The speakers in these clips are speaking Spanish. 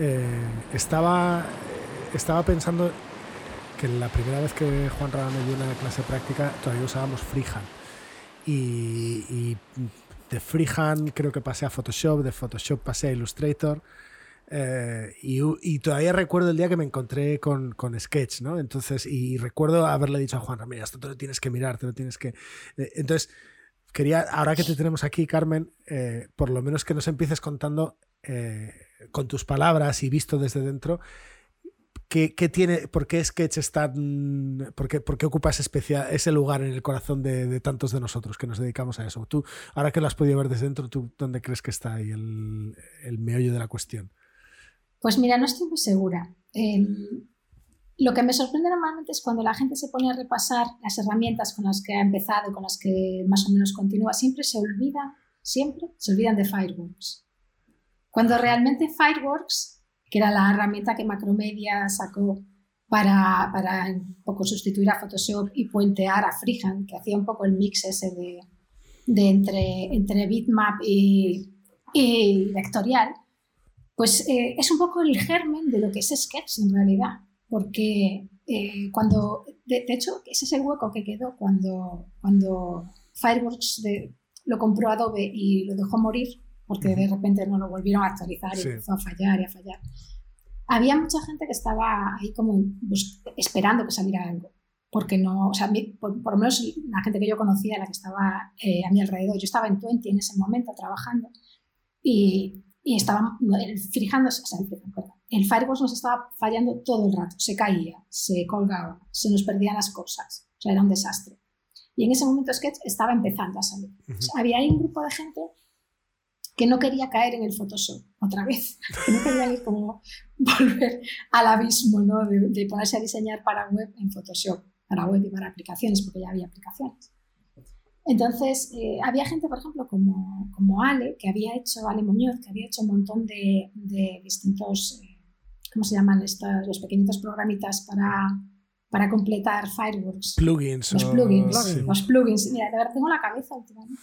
eh, estaba, estaba pensando que la primera vez que Juan Rada me dio una clase práctica todavía usábamos Freehand. Y, de Freehand creo que pasé a Photoshop, de Photoshop pasé a Illustrator. Eh, y, todavía recuerdo el día que me encontré con, con, Sketch, ¿no? Entonces, y recuerdo haberle dicho a Juan, mira, esto te lo tienes que mirar, te lo tienes que... Eh, entonces, quería, ahora que te tenemos aquí, Carmen, por lo menos que nos empieces contando con tus palabras y visto desde dentro, ¿Qué, tiene, ¿Por qué Sketch está, por qué, qué ocupa ese, ese lugar en el corazón de, tantos de nosotros que nos dedicamos a eso? Tú, ahora que lo has podido ver desde dentro, ¿tú dónde crees que está ahí el, meollo de la cuestión? Pues mira, no estoy muy segura. Em, lo que me sorprende normalmente es cuando la gente se pone a repasar las herramientas con las que ha empezado, con las que más o menos continúa, siempre se olvida, siempre se olvidan de Fireworks. Cuando realmente Fireworks que era la herramienta que Macromedia sacó para, para un poco sustituir a Photoshop y puentear a Freehand, que hacía un poco el mix ese de, de entre, entre bitmap y, y vectorial, pues eh, es un poco el germen de lo que es Sketch en realidad, porque eh, cuando, de, hecho, ese es el hueco que quedó cuando, cuando Fireworks lo compró Adobe y lo dejó morir, porque de repente no lo volvieron a actualizar y empezó a fallar y a fallar. Había mucha gente que estaba ahí como esperando que saliera algo, porque no, o sea, por, lo menos la gente que yo conocía, la que estaba eh, a mi alrededor, yo estaba en Twenty en ese momento trabajando y, y estaba, el o sea, el, el Firefox nos estaba fallando todo el rato, se caía, se colgaba, se nos perdían las cosas, o sea, era un desastre. Y en ese momento Sketch estaba empezando a salir. había ahí un grupo de gente que no quería caer en el Photoshop otra vez, que no quería ir como volver al abismo ¿no? de, ponerse a diseñar para web en Photoshop, para web y para aplicaciones, porque ya había aplicaciones. Entonces, eh, había gente, por ejemplo, como, como Ale, que había hecho, Ale Muñoz, que había hecho un montón de, de distintos, eh, ¿cómo se llaman estos, los pequeñitos programitas para, para completar Fireworks? Plugins. Los plugins. Los plugins. Mira, de verdad tengo la cabeza últimamente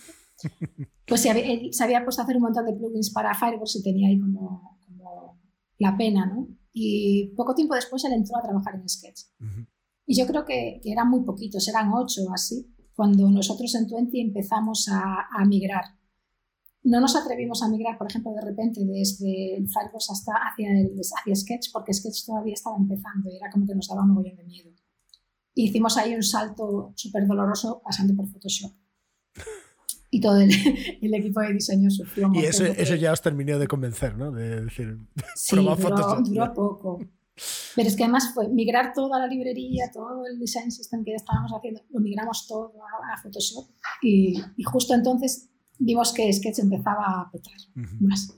pues se había, se había, puesto a hacer un montón de plugins para Firefox y tenía ahí como, como la pena, ¿no? Y poco tiempo después él entró a trabajar en Sketch. Y yo creo que, que, eran muy poquitos, eran ocho o así, cuando nosotros en Twenty empezamos a, a, migrar. No nos atrevimos a migrar, por ejemplo, de repente desde el Firefox hasta hacia, el, hacia Sketch, porque Sketch todavía estaba empezando y era como que nos daba un mogollón de miedo. Y hicimos ahí un salto súper doloroso pasando por Photoshop y todo el, equipo de diseño sufrió. Y eso, eso ya os terminó de convencer, ¿no? De decir, sí, duró, duró, poco. Pero es que además fue migrar toda la librería, todo el design system que estábamos haciendo, lo migramos todo a, Photoshop y, y, justo entonces vimos que Sketch empezaba a petar más.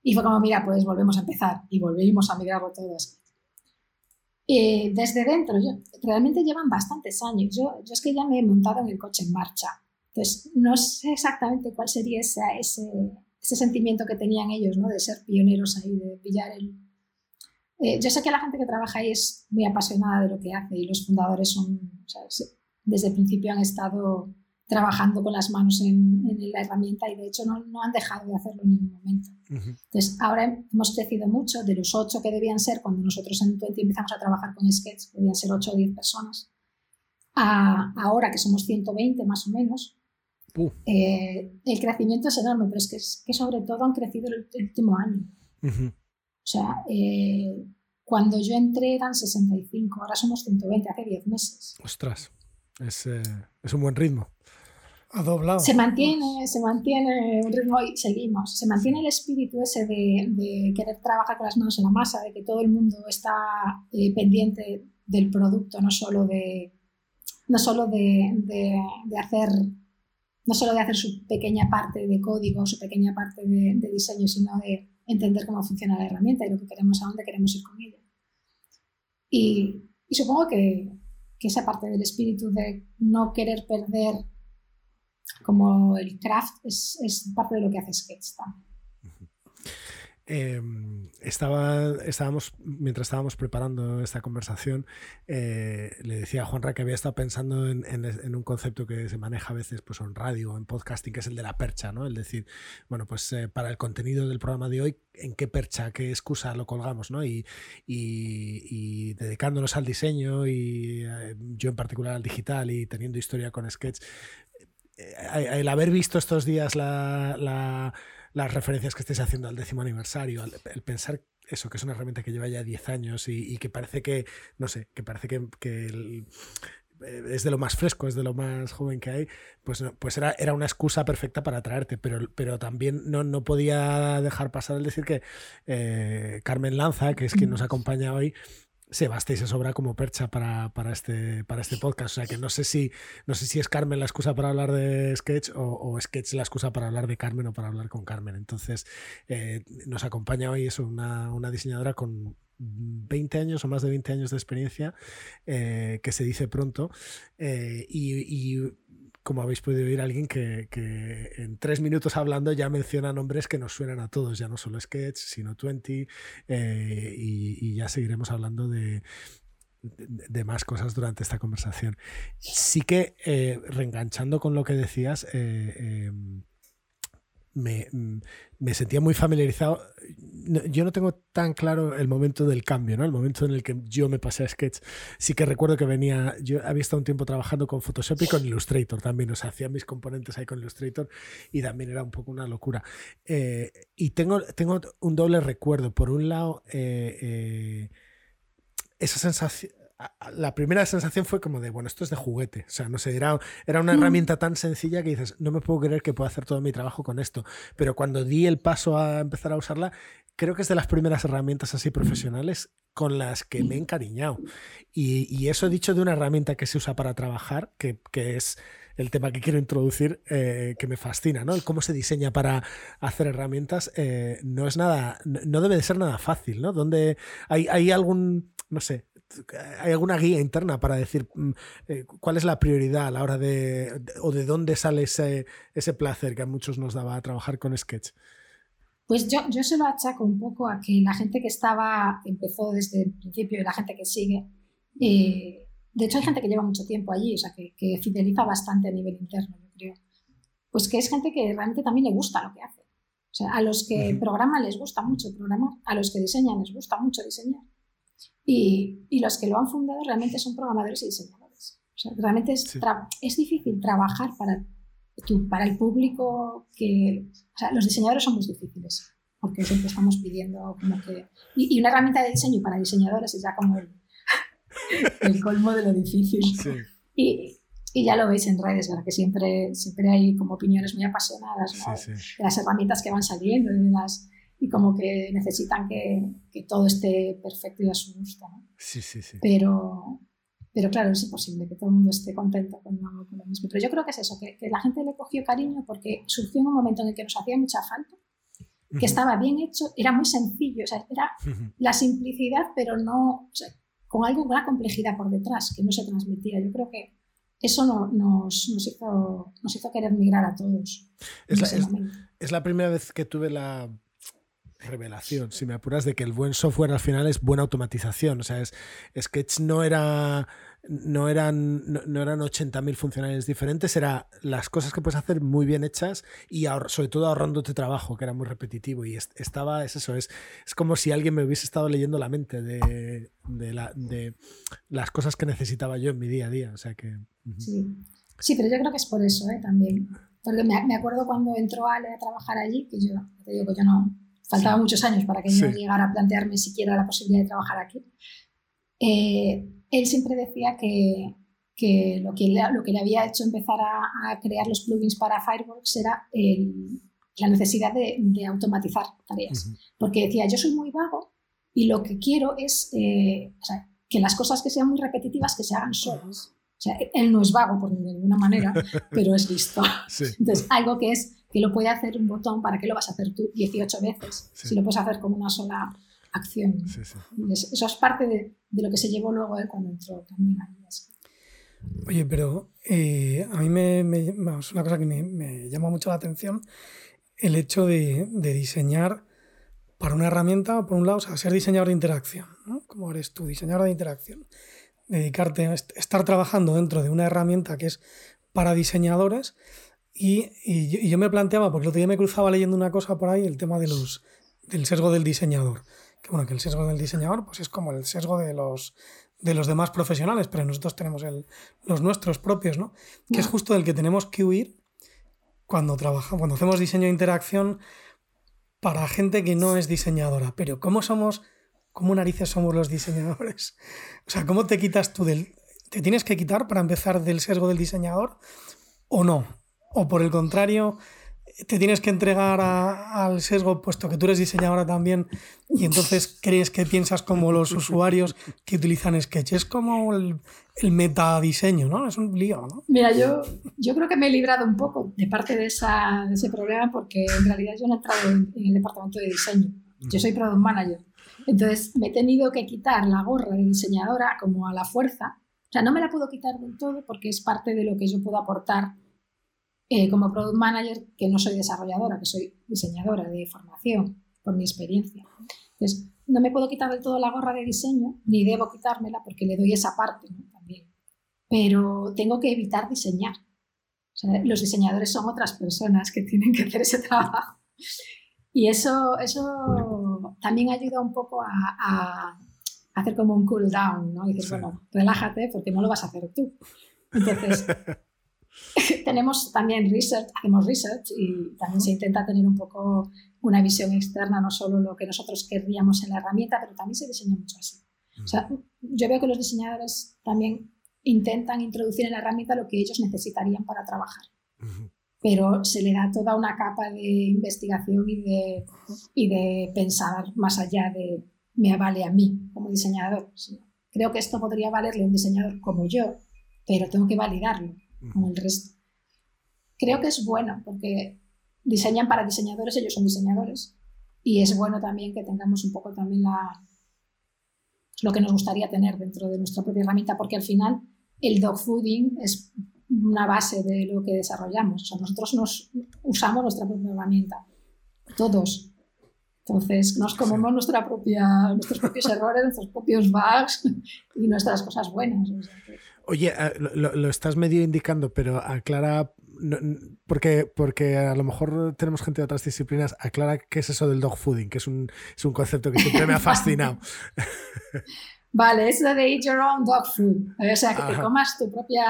Y fue como, mira, pues volvemos a empezar y volvimos a migrarlo todo a Sketch. Eh, desde dentro, yo, realmente llevan bastantes años. Yo, yo es que ya me he montado en el coche en marcha entonces, no sé exactamente cuál sería ese, ese, sentimiento que tenían ellos, ¿no? De ser pioneros ahí, de pillar el... Eh, yo sé que la gente que trabaja ahí es muy apasionada de lo que hace y los fundadores son, desde el principio han estado trabajando con las manos en, la herramienta y de hecho no, no, han dejado de hacerlo en ningún momento. Entonces, ahora hemos crecido mucho, de los ocho que debían ser cuando nosotros en Twenty empezamos a trabajar con Sketch, debían ser ocho o diez personas, a ahora que somos 120 más o menos, eh, el crecimiento es enorme, pero es que, sobre todo han crecido el, último año. O sea, eh, cuando yo entré eran 65, ahora somos 120, hace 10 meses. Ostras, es, eh, es un buen ritmo. Ha doblado. Se mantiene, se mantiene un ritmo y seguimos. Se mantiene el espíritu ese de, querer trabajar con las manos en la masa, de que todo el mundo está pendiente del producto, no solo de, no solo de, de hacer no solo de hacer su pequeña parte de código, su pequeña parte de, diseño, sino de entender cómo funciona la herramienta y lo que queremos, a dónde queremos ir con ella. Y, supongo que, esa parte del espíritu de no querer perder como el craft es, parte de lo que hace Sketch Em, estaba, estábamos, mientras estábamos preparando esta conversación, eh, le decía a Juanra que había estado pensando en, un concepto que se maneja a veces pues, en radio o en podcasting, que es el de la percha, ¿no? El decir, bueno, pues eh, para el contenido del programa de hoy, ¿en qué percha, qué excusa lo colgamos, ¿no? Y, y, dedicándonos al diseño y eh, yo en particular al digital y teniendo historia con Sketch, el haber visto estos días la las referencias que estés haciendo al décimo aniversario, el pensar eso, que es una herramienta que lleva ya 10 años y, que parece que, no sé, que parece que, eh, es de lo más fresco, es de lo más joven que hay, pues, pues era, era una excusa perfecta para traerte, pero, pero también no, no podía dejar pasar el decir que eh, Carmen Lanza, que es quien nos acompaña hoy, se basta y se sobra como percha para, este, para este podcast. O sea que no sé si no sé si es Carmen la excusa para hablar de Sketch o, Sketch la excusa para hablar de Carmen o para hablar con Carmen. Entonces, eh, nos acompaña hoy eso, una, una, diseñadora con 20 años o más de 20 años de experiencia, eh, que se dice pronto, eh, y como habéis podido oír, alguien que, en tres minutos hablando ya menciona nombres que nos suenan a todos, ya no solo Sketch, sino 20, eh, y, ya seguiremos hablando de, de, más cosas durante esta conversación. Sí que, eh, reenganchando con lo que decías, eh, Mm, me, sentía muy familiarizado. Yo no tengo tan claro el momento del cambio, ¿no? El momento en el que yo me pasé a Sketch. Sí que recuerdo que venía, yo había estado un tiempo trabajando con Photoshop y con Illustrator también, o sea, hacía mis componentes ahí con Illustrator y también era un poco una locura. Eh, y tengo, tengo un doble recuerdo. Por un lado, eh, eh, esa sensación la primera sensación fue como de, bueno, esto es de juguete. O sea, no sé, era, era una mm. herramienta tan sencilla que dices, no me puedo creer que pueda hacer todo mi trabajo con esto. Pero cuando di el paso a empezar a usarla, creo que es de las primeras herramientas así profesionales con las que me he encariñado. Y, eso he dicho de una herramienta que se usa para trabajar, que, es el tema que quiero introducir, eh, que me fascina, ¿no? El cómo se diseña para hacer herramientas eh, no es nada, no debe de ser nada fácil, ¿no? Donde hay, hay algún, no sé, ¿Hay alguna guía interna para decir mm, eh, cuál es la prioridad a la hora de, o de dónde sale ese, ese placer que a muchos nos daba trabajar con Sketch? Pues yo, yo se lo achaco un poco a que la gente que estaba, empezó desde el principio y la gente que sigue, eh, de hecho hay gente que lleva mucho tiempo allí, o sea, que, que, fideliza bastante a nivel interno, yo creo. Pues que es gente que realmente también le gusta lo que hace. O sea, a los que programan les gusta mucho programar, a los que diseñan les gusta mucho diseñar. Y, y, los que lo han fundado realmente son programadores y diseñadores. O sea, realmente es, es difícil trabajar para, para el público que... O sea, los diseñadores son muy difíciles, porque siempre estamos pidiendo como que... Y, una herramienta de diseño para diseñadores es ya como el, el colmo de lo difícil. Y, y, ya lo veis en redes, ¿verdad? que siempre, siempre hay como opiniones muy apasionadas de las herramientas que van saliendo, de las y como que necesitan que, que, todo esté perfecto y a su gusto. ¿no? Sí, sí, sí. Pero, pero claro, es imposible que todo el mundo esté contento con lo, con lo mismo. Pero yo creo que es eso, que, que, la gente le cogió cariño porque surgió en un momento en el que nos hacía mucha falta, que estaba bien hecho, era muy sencillo, o sea, era la simplicidad, pero no, o sea, con algo, una complejidad por detrás que no se transmitía. Yo creo que eso no, nos, nos, hizo, nos hizo querer migrar a todos. Es la, es la primera vez que tuve la revelación, si me apuras, de que el buen software al final es buena automatización. O sea, es, Sketch no era no eran, no, eran 80.000 funcionalidades diferentes, era las cosas que puedes hacer muy bien hechas y sobre todo ahorrándote trabajo, que era muy repetitivo. Y estaba, es eso, es, es como si alguien me hubiese estado leyendo la mente de, de, las cosas que necesitaba yo en mi día a día. O sea que. sí. sí. pero yo creo que es por eso ¿eh? también. Porque me, me, acuerdo cuando entró Ale a trabajar allí, que yo te digo que yo no, faltaban muchos años para que yo llegara a plantearme siquiera la posibilidad de trabajar aquí. Eh, él siempre decía que, que, lo que, le, lo que le había hecho empezar a, crear los plugins para Fireworks era la necesidad de, de automatizar tareas. Porque decía, yo soy muy vago y lo que quiero es eh, que las cosas que sean muy repetitivas que se hagan solas. O sea, él no es vago por ninguna manera, pero es listo. Entonces, algo que es que lo puede hacer un botón, ¿para qué lo vas a hacer tú 18 veces? Si lo puedes hacer con una sola acción. eso es parte de, de, lo que se llevó luego cuando entró también ahí. Oye, pero eh, a mí me, me, es una cosa que me, me, llama mucho la atención el hecho de, de diseñar para una herramienta, por un lado, o sea, ser diseñador de interacción, ¿no? Como eres tú, diseñador de interacción. Dedicarte a estar trabajando dentro de una herramienta que es para diseñadores. Y, y, yo, me planteaba, porque el otro día me cruzaba leyendo una cosa por ahí, el tema de los, del sesgo del diseñador. Que bueno, que el sesgo del diseñador pues es como el sesgo de los, de los demás profesionales, pero nosotros tenemos el, los nuestros propios, ¿no? Que es justo del que tenemos que huir cuando trabajamos, cuando hacemos diseño de interacción para gente que no es diseñadora. Pero ¿cómo somos, cómo narices somos los diseñadores? O sea, ¿cómo te quitas tú del... ¿Te tienes que quitar para empezar del sesgo del diseñador o no? O por el contrario, te tienes que entregar al sesgo puesto que tú eres diseñadora también y entonces crees que piensas como los usuarios que utilizan Sketch. Es como el, el metadiseño, ¿no? Es un lío, ¿no? Mira, yo, yo creo que me he librado un poco de parte de, esa, de ese problema porque en realidad yo no he entrado en, el departamento de diseño. Yo soy product manager. Entonces me he tenido que quitar la gorra de diseñadora como a la fuerza. O sea, no me la puedo quitar del todo porque es parte de lo que yo puedo aportar eh, como product manager, que no soy desarrolladora, que soy diseñadora de formación por mi experiencia. Entonces, no me puedo quitar del todo la gorra de diseño, ni debo quitármela porque le doy esa parte también. Pero tengo que evitar diseñar. los diseñadores son otras personas que tienen que hacer ese trabajo. Y eso, eso también ayuda un poco a, hacer como un cool down, ¿no? Y dices, bueno, relájate porque no lo vas a hacer tú. Entonces, tenemos también research, hacemos research y también se intenta tener un poco una visión externa, no solo lo que nosotros querríamos en la herramienta, pero también se diseña mucho así. O sea, yo veo que los diseñadores también intentan introducir en la herramienta lo que ellos necesitarían para trabajar. Pero se le da toda una capa de investigación y de, y de pensar más allá de me vale a mí como diseñador. Creo que esto podría valerle a un diseñador como yo, pero tengo que validarlo como el resto. Creo que es bueno porque diseñan para diseñadores, ellos son diseñadores, y es bueno también que tengamos un poco también la, lo que nos gustaría tener dentro de nuestra propia herramienta, porque al final el dogfooding es una base de lo que desarrollamos. O sea, nosotros nos usamos nuestra propia herramienta, todos. Entonces, nos comemos nuestra propia, nuestros propios errores, nuestros propios bugs y nuestras cosas buenas. Oye, eh, lo, estás medio indicando, pero aclara, porque, porque a lo mejor tenemos gente de otras disciplinas, aclara qué es eso del dog fooding, que es un, es un concepto que siempre me ha fascinado. Vale, es lo de eat your own dog food. O sea, que te comas tu propia.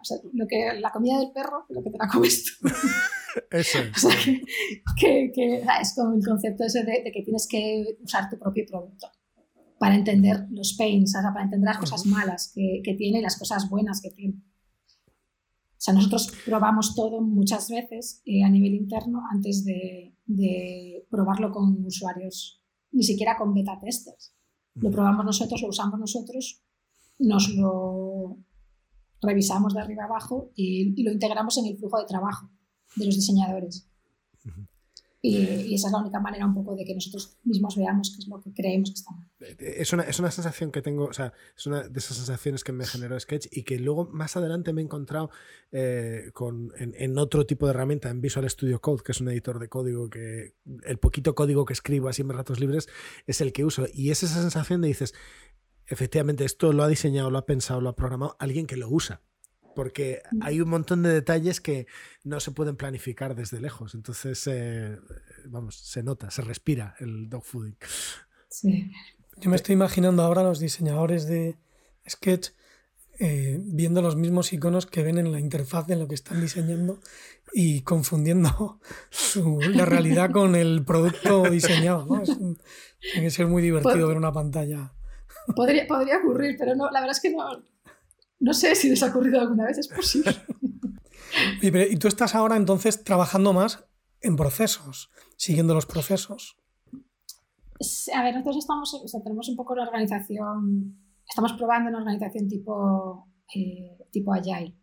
O sea, lo que, la comida del perro, lo que te la comes tú. Eso. o sea, que, que, es como el concepto ese de, de, que tienes que usar tu propio producto para entender los pains, para entender las cosas malas que, tiene y las cosas buenas que tiene. O sea, nosotros probamos todo muchas veces eh, a nivel interno antes de, probarlo con usuarios, ni siquiera con beta testers. Lo probamos nosotros, lo usamos nosotros, nos lo revisamos de arriba abajo y, y lo integramos en el flujo de trabajo de los diseñadores. Y, esa es la única manera un poco de que nosotros mismos veamos qué es lo que creemos que está mal. Es una, es una sensación que tengo, o sea, es una de esas sensaciones que me generó Sketch y que luego más adelante me he encontrado eh, con, en, otro tipo de herramienta, en Visual Studio Code, que es un editor de código que el poquito código que escribo así en ratos libres es el que uso. Y es esa sensación de dices, efectivamente, esto lo ha diseñado, lo ha pensado, lo ha programado alguien que lo usa porque hay un montón de detalles que no se pueden planificar desde lejos. Entonces, eh, vamos, se nota, se respira el dogfooding. Sí. Yo me estoy imaginando ahora los diseñadores de Sketch eh, viendo los mismos iconos que ven en la interfaz de lo que están diseñando y confundiendo la realidad con el producto diseñado. tiene que ser muy divertido ver una pantalla. Podría, podría ocurrir, pero no, la verdad es que no, no sé si les ha ocurrido alguna vez, es posible. y tú estás ahora entonces trabajando más en procesos, siguiendo los procesos. A ver, nosotros estamos, o sea, tenemos un poco la organización, estamos probando una organización tipo, eh, tipo Agile,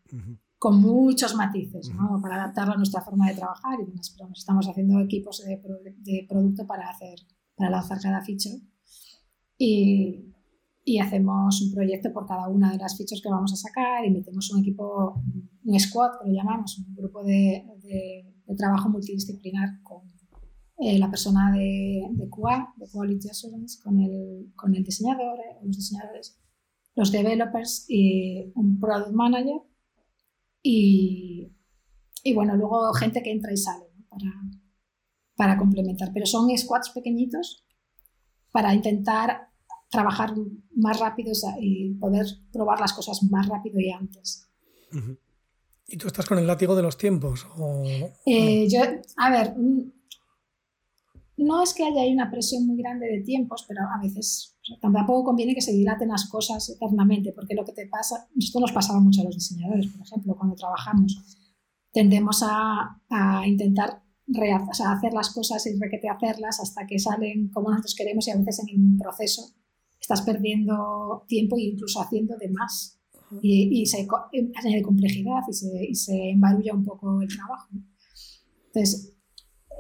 con muchos matices, ¿no? para adaptarlo a nuestra forma de trabajar y demás. Pero estamos haciendo equipos de, de producto para, hacer, para lanzar cada feature. Y, y hacemos un proyecto por cada una de las fichas que vamos a sacar y metemos un equipo, un squad, que lo llamamos, un grupo de, de, trabajo multidisciplinar con eh, la persona de, de QA, de Quality Assurance, con el, con el diseñador, eh, los diseñadores, los developers y un product manager y, y bueno, luego gente que entra y sale para, para complementar. Pero son squads pequeñitos para intentar trabajar más rápido y poder probar las cosas más rápido y antes. ¿Y tú estás con el látigo de los tiempos? Eh, yo, a ver, mm, no es que haya una presión muy grande de tiempos, pero a veces tampoco conviene que se dilaten las cosas eternamente, porque lo que te pasa, esto nos pasaba mucho a los diseñadores, por ejemplo, cuando trabajamos, tendemos a, a intentar hacer las cosas y requete hacerlas hasta que salen como nosotros queremos y a veces en un proceso estás perdiendo tiempo e incluso haciendo de más y, y se añade complejidad y se, y se embarulla un poco el trabajo. Entonces,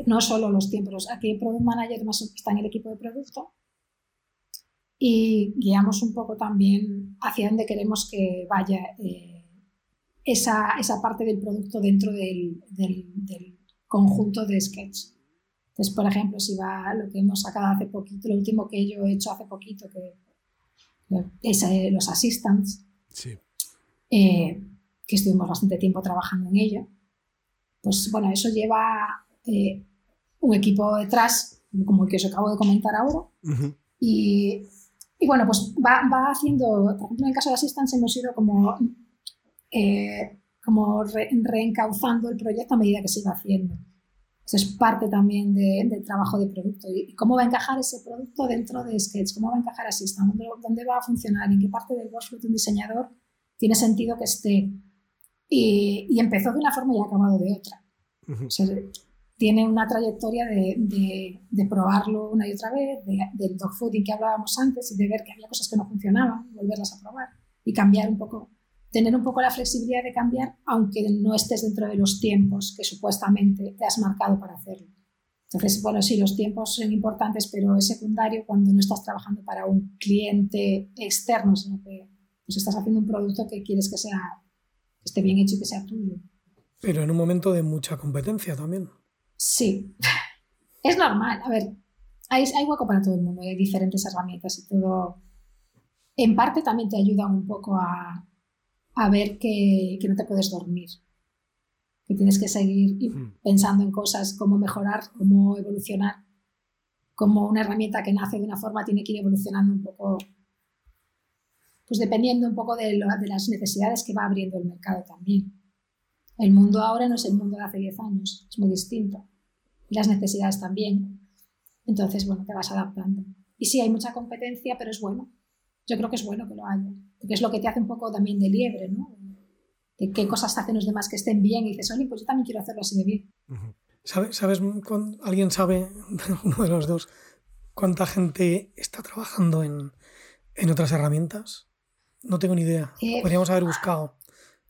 no solo los tiempos, aquí el Product Manager está en el equipo de producto y guiamos un poco también hacia dónde queremos que vaya eh, esa, esa, parte del producto dentro del, del, del, conjunto de sketch. Entonces, por ejemplo, si va lo que hemos sacado hace poquito, lo último que yo he hecho hace poquito, que es eh, los assistants, eh, que estuvimos bastante tiempo trabajando en ello, pues bueno, eso lleva eh, un equipo detrás, como el que os acabo de comentar ahora, y, y, bueno, pues va, va, haciendo, por ejemplo, en el caso de Assistants hemos ido como, como reencauzando el proyecto a medida que se iba haciendo. Eso es parte también del trabajo de producto. ¿Y cómo va a encajar ese producto dentro de Sketch? ¿Cómo va a encajar Assistant? ¿Dónde, dónde va a funcionar? ¿En qué parte del workflow de un diseñador tiene sentido que esté? Y, y empezó de una forma y ha acabado de otra. o sea, tiene una trayectoria de, de, de, probarlo una y otra vez, de, del dogfooding que hablábamos antes y de ver que había cosas que no funcionaban, volverlas a probar y cambiar un poco tener un poco la flexibilidad de cambiar, aunque no estés dentro de los tiempos que supuestamente te has marcado para hacerlo. Entonces, bueno, sí, los tiempos son importantes, pero es secundario cuando no estás trabajando para un cliente externo, sino que pues, estás haciendo un producto que quieres que sea que esté bien hecho y que sea tuyo. Pero en un momento de mucha competencia también. Sí, es normal. A ver, hay, hay hueco para todo el mundo, hay diferentes herramientas y todo. En parte también te ayuda un poco a, a ver que, que, no te puedes dormir, que tienes que seguir pensando en cosas, cómo mejorar, cómo evolucionar, como una herramienta que nace de una forma tiene que ir evolucionando un poco, pues dependiendo un poco de, lo, de las necesidades que va abriendo el mercado también. El mundo ahora no es el mundo de hace 10 años, es muy distinto. Y las necesidades también. Entonces, bueno, te vas adaptando. Y sí, hay mucha competencia, pero es bueno. Yo creo que es bueno que lo haya porque es lo que te hace un poco también de liebre, ¿no? De qué cosas hacen los demás que estén bien y dices, oye, pues yo también quiero hacerlo así de bien. ¿Sabes, ¿Sabes alguien sabe, uno de los dos, cuánta gente está trabajando en, en otras herramientas? No tengo ni idea. Eh, Podríamos haber buscado.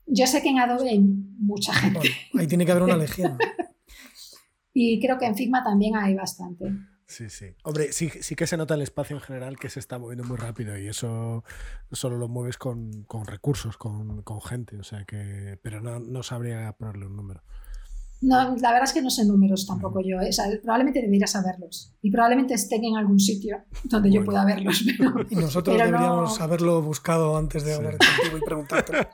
Yo sé que en Adobe hay mucha gente. ahí tiene que haber una legión. y creo que en Figma también hay bastante. Sí, sí. Hombre, sí, sí que se nota el espacio en general que se está moviendo muy rápido y eso solo lo mueves con, con recursos, con, con, gente, o sea que. Pero no, no sabría ponerle un número. No, la verdad es que no sé números tampoco yo. O sea, probablemente debería saberlos. Y probablemente estén en algún sitio donde yo pueda verlos. Pero, nosotros deberíamos haberlo buscado antes de hablar contigo y preguntarte.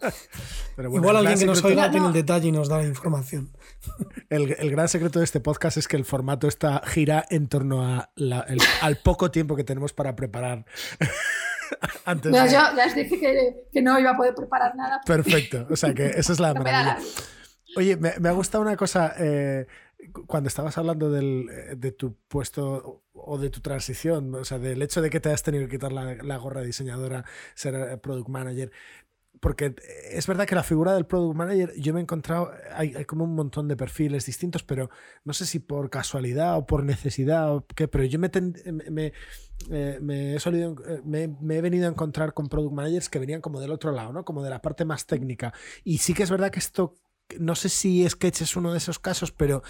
Igual alguien que nos oiga tiene el detalle y nos da la información. El, el, gran secreto de este podcast es que el formato está, gira en torno a la, el, al poco tiempo que tenemos para preparar. Antes no, de... Yo ya os dije que, que, no iba a poder preparar nada. Perfecto. O sea que esa es la no maravilla. Oye, me, ha gustado una cosa. Eh, cuando estabas hablando del, eh, de tu puesto o de tu transición, o sea, del hecho de que te has tenido que quitar la, gorra diseñadora, ser eh, product manager, porque es verdad que la figura del product manager, yo me he encontrado, hay, hay, como un montón de perfiles distintos, pero no sé si por casualidad o por necesidad o qué, pero yo me, ten, me, me, he solido, he venido a encontrar con product managers que venían como del otro lado, ¿no? Como de la parte más técnica. Y sí que es verdad que esto no sé si Sketch es uno de esos casos, pero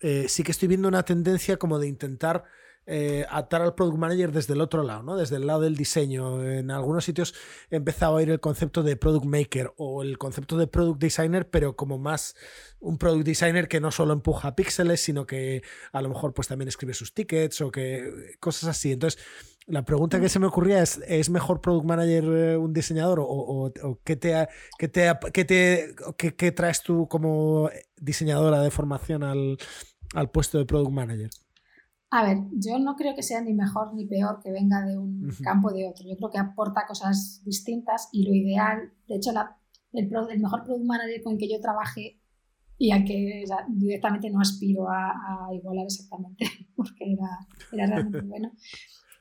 eh, sí que estoy viendo una tendencia como de intentar eh, atar al product manager desde el otro lado, ¿no? Desde el lado del diseño. En algunos sitios he empezado a ir el concepto de product maker o el concepto de product designer, pero como más un product designer que no solo empuja píxeles, sino que a lo mejor pues también escribe sus tickets o que cosas así. Entonces, la pregunta que se me ocurría es, ¿es mejor product manager eh, un diseñador o, qué, te, qué, te, qué, te traes tú como diseñadora de formación al, al puesto de product manager? A ver, yo no creo que sea ni mejor ni peor que venga de un campo o de otro. Yo creo que aporta cosas distintas y lo ideal, de hecho, el, mejor product manager con el que yo trabajé y al que directamente no aspiro a, igualar exactamente porque era, era realmente bueno,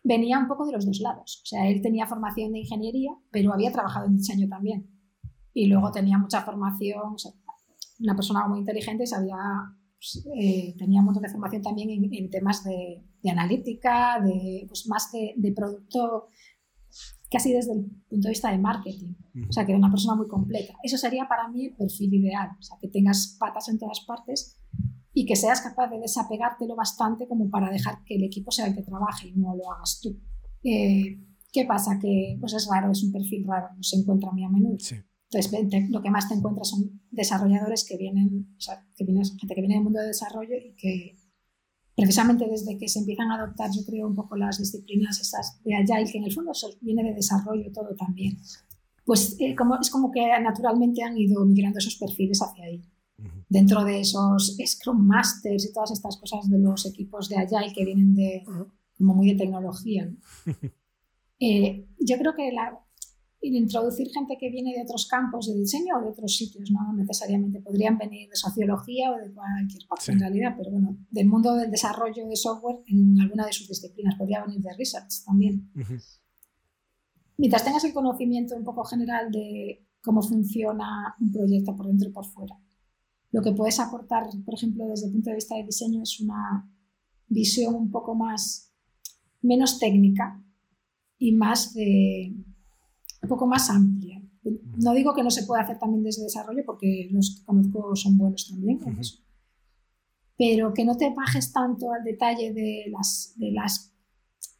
venía un poco de los dos lados. O sea, él tenía formación de ingeniería, pero había trabajado en diseño también. Y luego tenía mucha formación, o sea, una persona muy inteligente, sabía pues, eh, tenía un montón de formación también en, temas de, analítica, de, pues más de, producto, casi desde el punto de vista de marketing. O sea, que era una persona muy completa. Eso sería para mí el perfil ideal. O sea, que tengas patas en todas partes y que seas capaz de desapegártelo bastante como para dejar que el equipo sea el que trabaje y no lo hagas tú. Eh, ¿Qué pasa? Que pues es raro, es un perfil raro, no se encuentra muy a menudo. Sí. Entonces, lo que más te encuentras son desarrolladores que vienen, o sea, que viene, gente que viene del mundo de desarrollo y que precisamente desde que se empiezan a adoptar, yo creo, un poco las disciplinas esas de Agile, que en el fondo viene de desarrollo todo también, pues eh, como, es como que naturalmente han ido migrando esos perfiles hacia ahí. Dentro de esos Scrum Masters y todas estas cosas de los equipos de Agile que vienen de, como muy de tecnología. Eh, yo creo que la, y introducir gente que viene de otros campos de diseño o de otros sitios, no necesariamente podrían venir de sociología o de cualquier parte en realidad, pero bueno, del mundo del desarrollo de software en alguna de sus disciplinas, podría venir de research también. Mientras tengas el conocimiento un poco general de cómo funciona un proyecto por dentro y por fuera, lo que puedes aportar, por ejemplo, desde el punto de vista de diseño es una visión un poco más, menos técnica y más de un poco más amplia. No digo que no se pueda hacer también desde desarrollo, porque los que conozco son buenos también pero que no te bajes tanto al detalle de las, de las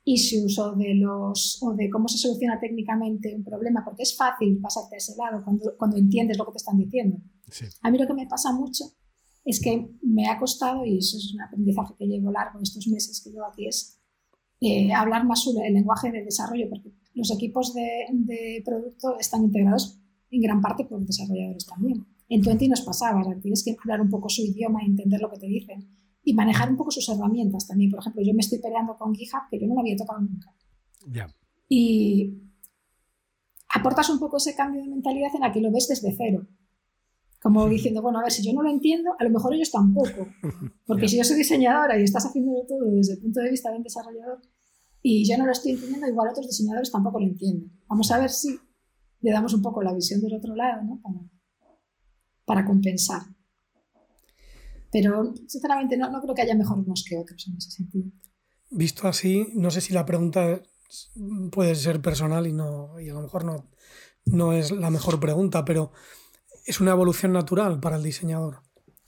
issues o de, los, o de cómo se soluciona técnicamente un problema, porque es fácil pasarte a ese lado cuando, cuando entiendes lo que te están diciendo. A mí lo que me pasa mucho es que me ha costado, y eso es un aprendizaje que llevo largo estos meses que llevo aquí, es eh, hablar más el lenguaje de desarrollo, porque los equipos de, producto están integrados en gran parte por desarrolladores también. En Twenty nos pasaba, tienes que hablar un poco su idioma, entender lo que te dicen y manejar un poco sus herramientas también. Por ejemplo, yo me estoy peleando con GitHub, que yo no lo había tocado nunca. Y aportas un poco ese cambio de mentalidad en la que lo ves desde cero. Como diciendo, bueno, a ver, si yo no lo entiendo, a lo mejor ellos tampoco. Porque si yo soy diseñadora y estás haciendo todo desde el punto de vista de un desarrollador, y yo no lo estoy entendiendo, igual otros diseñadores tampoco lo entienden. Vamos a ver si le damos un poco la visión del otro lado, ¿no? Para, compensar. Pero, sinceramente, no, no creo que haya mejor unos que otros en ese sentido. Visto así, no sé si la pregunta puede ser personal y, no, y a lo mejor no, no es la mejor pregunta, pero ¿es una evolución natural para el diseñador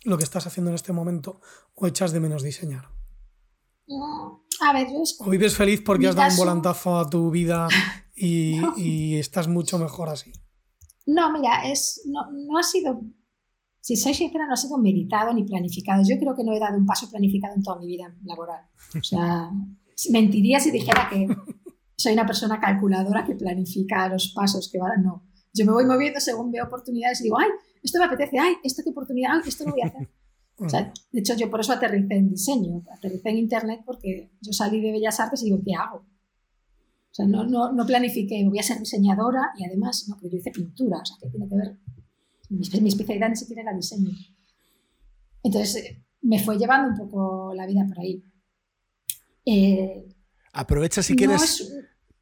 lo que estás haciendo en este momento o echas de menos diseñar? A ver, ¿O vives feliz porque has dado un volantazo a tu vida y, estás mucho mejor así? No, mira, es, no, ha sido, si soy sincera, no ha sido meditado ni planificado. Yo creo que no he dado un paso planificado en toda mi vida laboral. O sea, mentiría si dijera que soy una persona calculadora que planifica los pasos que van. No, yo me voy moviendo según veo oportunidades y digo, ay, esto me apetece, ay, esto qué oportunidad, ay, esto lo voy a hacer de hecho, yo por eso aterricé en diseño, aterricé en Internet porque yo salí de Bellas Artes y digo, ¿qué hago? O sea, no, no, no planifiqué, voy a ser diseñadora y además, no, pero yo hice pintura, o sea, que tiene que ver, mi, mi especialidad ni siquiera era diseño. Entonces, eh, me fue llevando un poco la vida por ahí. Eh, Aprovecha si quieres.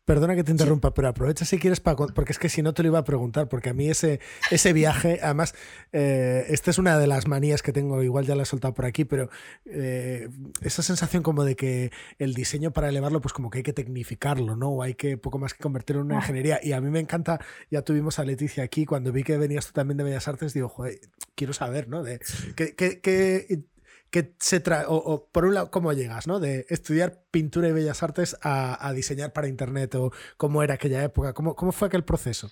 Perdona que te interrumpa, pero aprovecha si quieres para. Porque es que si no te lo iba a preguntar, porque a mí ese, ese viaje, además, eh, esta es una de las manías que tengo, igual ya la he soltado por aquí, pero eh, esa sensación como de que el diseño para elevarlo, pues como que hay que tecnificarlo, ¿no? O hay que poco más que convertirlo en una ingeniería. Y a mí me encanta, ya tuvimos a Leticia aquí, cuando vi que venías tú también de Bellas Artes, digo, joder, quiero saber, ¿no? De, ¿qué, qué, qué que se trae, o, por un lado, ¿cómo llegas, ¿no? De estudiar pintura y bellas artes a, diseñar para Internet o cómo era aquella época, ¿Cómo, cómo fue aquel proceso?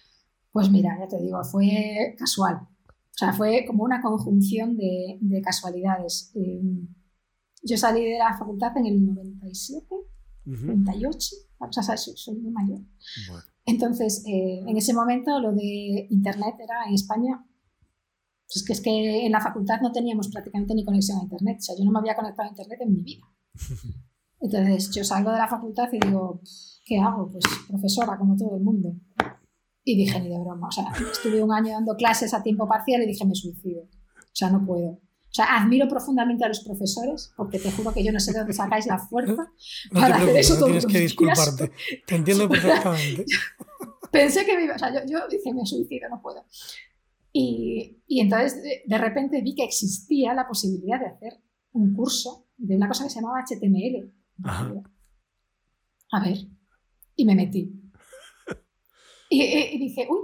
Pues mira, ya te digo, fue casual. O sea, fue como una conjunción de, casualidades. Em, yo salí de la facultad en el 97, 98, o sea, soy, muy mayor. Entonces, eh, en ese momento lo de Internet era en España pues es que, es que en la facultad no teníamos prácticamente ni conexión a Internet. O sea, yo no me había conectado a Internet en mi vida. Entonces, yo salgo de la facultad y digo, ¿qué hago? Pues profesora, como todo el mundo. Y dije, ni de broma. O sea, estuve un año dando clases a tiempo parcial y dije, me suicido. O sea, no puedo. O sea, admiro profundamente a los profesores, porque te juro que yo no sé de dónde sacáis la fuerza para hacer eso no tienes que disculparte. Te entiendo perfectamente. Pensé que me iba, o sea, yo, yo dije, me suicido, no puedo. Y, y entonces de, repente vi que existía la posibilidad de hacer un curso de una cosa que se llamaba HTML. A ver, y me metí. Y, y, dije, uy,